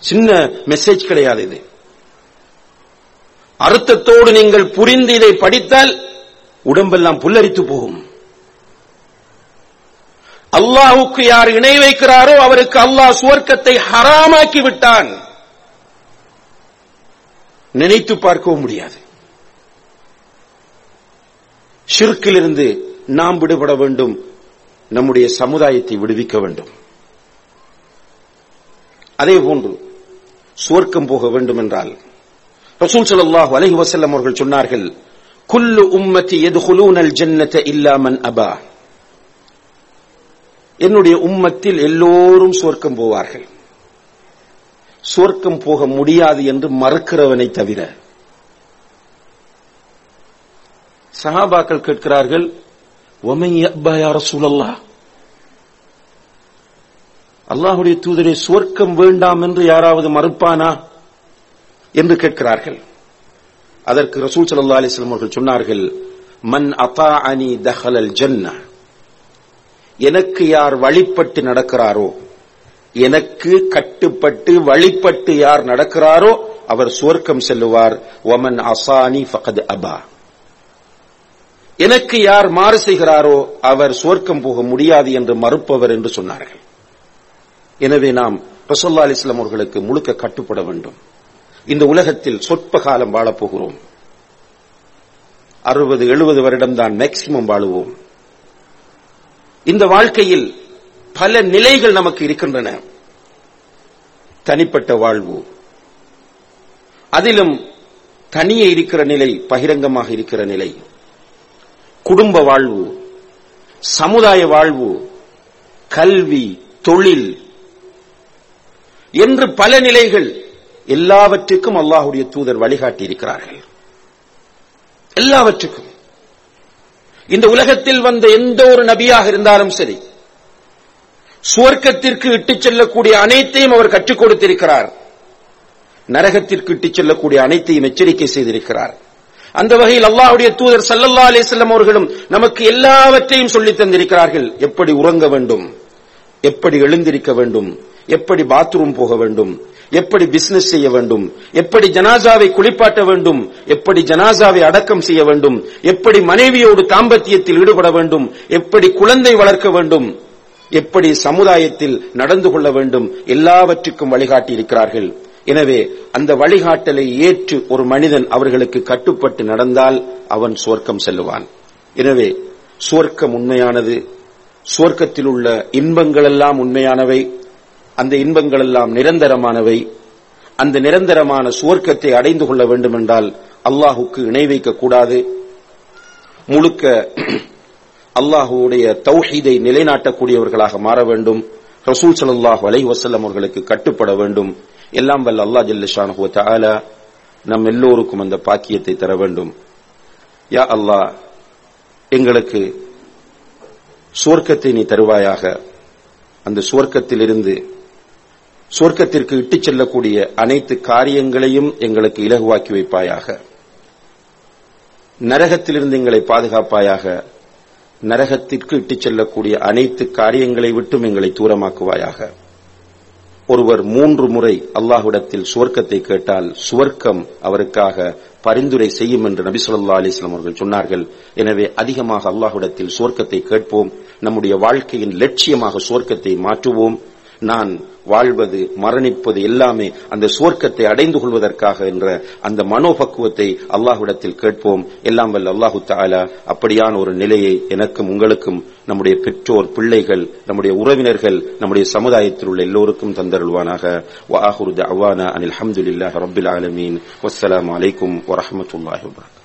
சின்ன மெசேஜ் கிடையாது இது அர்த்தத்தோடு நீங்கள் புரிந்து இதை படித்தால் உடம்பெல்லாம் புல்லரித்து போகும் அல்லாஹுக்கு யார் இணை வைக்கிறாரோ அவருக்கு அல்லாஹ் சுவர்க்கத்தை ஹராமாக்கி விட்டான் நினைத்து பார்க்கவும் முடியாது. ஷிர்க்கிலிருந்து நாம் விடுபட வேண்டும். நம்முடைய சமுதாயத்தை விடுவிக்க வேண்டும். அதே போன்று சுவர்க்கம் போக வேண்டும் என்றால் ரசூல் ஸல்லல்லாஹு அலஹி வசல்லம் அவர்கள் சொன்னார்கள் குல்லு உம்மத்தி யதுகுலூனல் ஜன்னத இல்லாமன் அபா. என்னுடைய உம்மத்தில் எல்லோரும் சுவர்க்கம் போவார்கள். சுவர்க்கம் போக முடியாது என்று மறுக்கிறவனை தவிர. சஹாபாக்கள் கேட்கிறார்கள் சூழல்லா அல்லாஹுடைய தூதரே சுவர்க்கம் வேண்டாம் என்று யாராவது மறுப்பானா? என்று கேட்கிறார்கள். அதற்கு ரசூல் சல்லா அலைஹி அவர்கள் சொன்னார்கள் மன் அதாஅனி தஹலல் ஜன்ன எனக்கு யார் வழிபட்டு நடக்கிறாரோ எனக்கு கட்டுப்பட்டு வழிபட்டு யார் நடக்கிறாரோ அவர் சுவர்க்கம் செல்லுவார். ஒமன் அசானி ஃபகத் அபா எனக்கு யார் மாறு செய்கிறாரோ அவர் சுவர்க்கம் போக முடியாது என்று மறுப்பவர் என்று சொன்னார்கள். எனவே நாம் ரசோல்லா அலிஸ்லாம் அவர்களுக்கு முழுக்க கட்டுப்பட வேண்டும். இந்த உலகத்தில் சொற்ப காலம் வாழப்போகிறோம். அறுபது எழுபது வருடம் தான் மேக்சிமம் வாழுவோம். இந்த வாழ்க்கையில் பல நிலைகள் நமக்கு இருக்கின்றன. தனிப்பட்ட வாழ்வு. அதிலும் தனியே இருக்கிற நிலை பகிரங்கமாக இருக்கிற நிலை. குடும்ப வாழ்வு சமுதாய வாழ்வு கல்வி தொழில் என்று பல நிலைகள் எல்லாவற்றுக்கும் அல்லாஹுடைய தூதர் வழிகாட்டி இருக்கிறார்கள் எல்லாவற்றுக்கும். இந்த உலகத்தில் வந்த எந்த ஒரு நபியாக இருந்தாலும் சரி சுவர்க்கத்திற்கு இட்டுச் செல்லக்கூடிய அனைத்தையும் அவர் கற்றுக் கொடுத்திருக்கிறார். நரகத்திற்கு இட்டுச் செல்லக்கூடிய அனைத்தையும் எச்சரிக்கை செய்திருக்கிறார். அந்த வகையில் அல்லாஹுடைய தூதர் சல்லல்லா அலிசல்லம் அவர்களும் நமக்கு எல்லாவற்றையும் சொல்லி தந்திருக்கிறார்கள். எப்படி உறங்க வேண்டும்? எப்படி எழுந்திருக்க வேண்டும்? எப்படி பாத்ரூம் போக வேண்டும்? எப்படி பிசினஸ் செய்ய வேண்டும்? எப்படி ஜனாசாவை குளிப்பாட்ட வேண்டும்? எப்படி ஜனாசாவை அடக்கம் செய்ய வேண்டும்? எப்படி மனைவியோடு தாம்பத்தியத்தில் ஈடுபட வேண்டும்? எப்படி குழந்தை வளர்க்க வேண்டும்? எப்படி சமுதாயத்தில் நடந்து கொள்ள வேண்டும் எல்லாவற்றுக்கும் வழிகாட்டி இருக்கிறார்கள் எனவே அந்த வழிகாட்டலை ஏற்று ஒரு மனிதன் அவர்களுக்கு கட்டுப்பட்டு நடந்தால் அவன் சுவர்க்கம் செல்லுவான். எனவே சுவர்க்கம் உண்மையானது சுவர்க்கத்தில் உள்ள இன்பங்களெல்லாம் உண்மையானவை அந்த இன்பங்களெல்லாம் நிரந்தரமானவை. அந்த நிரந்தரமான சுவர்க்கத்தை அடைந்து கொள்ள வேண்டும் என்றால் அல்லாஹுக்கு இணை வைக்க கூடாது முழுக்க அல்லாஹுடைய தௌஹீதை நிலைநாட்டக்கூடியவர்களாக மாற வேண்டும். ரசூல் சல்லாஹ் அலை வசல்லம் அவர்களுக்கு கட்டுப்பட வேண்டும். எல்லாம் வல்ல அல்லா ஜல்லஷானு தஆலா நம் எல்லோருக்கும் அந்த பாக்கியத்தை தர வேண்டும். யா அல்லாஹ் எங்களுக்கு சுவர்க்கத்தை நீ தருவாயாக. அந்த சுவர்க்கத்திலிருந்து சுவர்க்கத்திற்கு இட்டுச் செல்லக்கூடிய அனைத்து காரியங்களையும் எங்களுக்கு இலகுவாக்கி வைப்பாயாக. நரகத்திலிருந்து எங்களை பாதுகாப்பாயாக. நரகத்திற்கு இட்டுச் செல்லக்கூடிய அனைத்து காரியங்களை விட்டும் எங்களை தூரமாக்குவாயாக. ஒருவர் மூன்று முறை அல்லாஹ்விடத்தில் சுவர்க்கத்தை கேட்டால் சுவர்க்கம் அவருக்காக பரிந்துரை செய்யும் என்று நபி சொல்லா அலிஸ்லாம் அவர்கள் சொன்னார்கள். எனவே அதிகமாக அல்லாஹ்விடத்தில் சுவர்க்கத்தை கேட்போம். நம்முடைய வாழ்க்கையின் லட்சியமாக சுவர்க்கத்தை மாற்றுவோம். நான் வாழ்வது மரணிப்பது எல்லாமே அந்த சுவர்க்கத்தை அடைந்து கொள்வதற்காக என்ற அந்த மனோபக்குவத்தை அல்லாஹ்விடத்தில் கேட்போம். எல்லாம் வல்ல அல்லாஹு தாலா அப்படியான ஒரு நிலையை எனக்கும் உங்களுக்கும் நம்முடைய பெற்றோர் பிள்ளைகள் நம்முடைய உறவினர்கள் நம்முடைய சமுதாயத்தில் உள்ள எல்லோருக்கும் தந்தருள்வானாக. வாஹுரு அவானா அனில் அஹமதுல்லாஹ் ரபில் ஆலமீன். வசலாம் அலைக்கும் வரமத்துல்லாஹ் வபரகாத்துஹு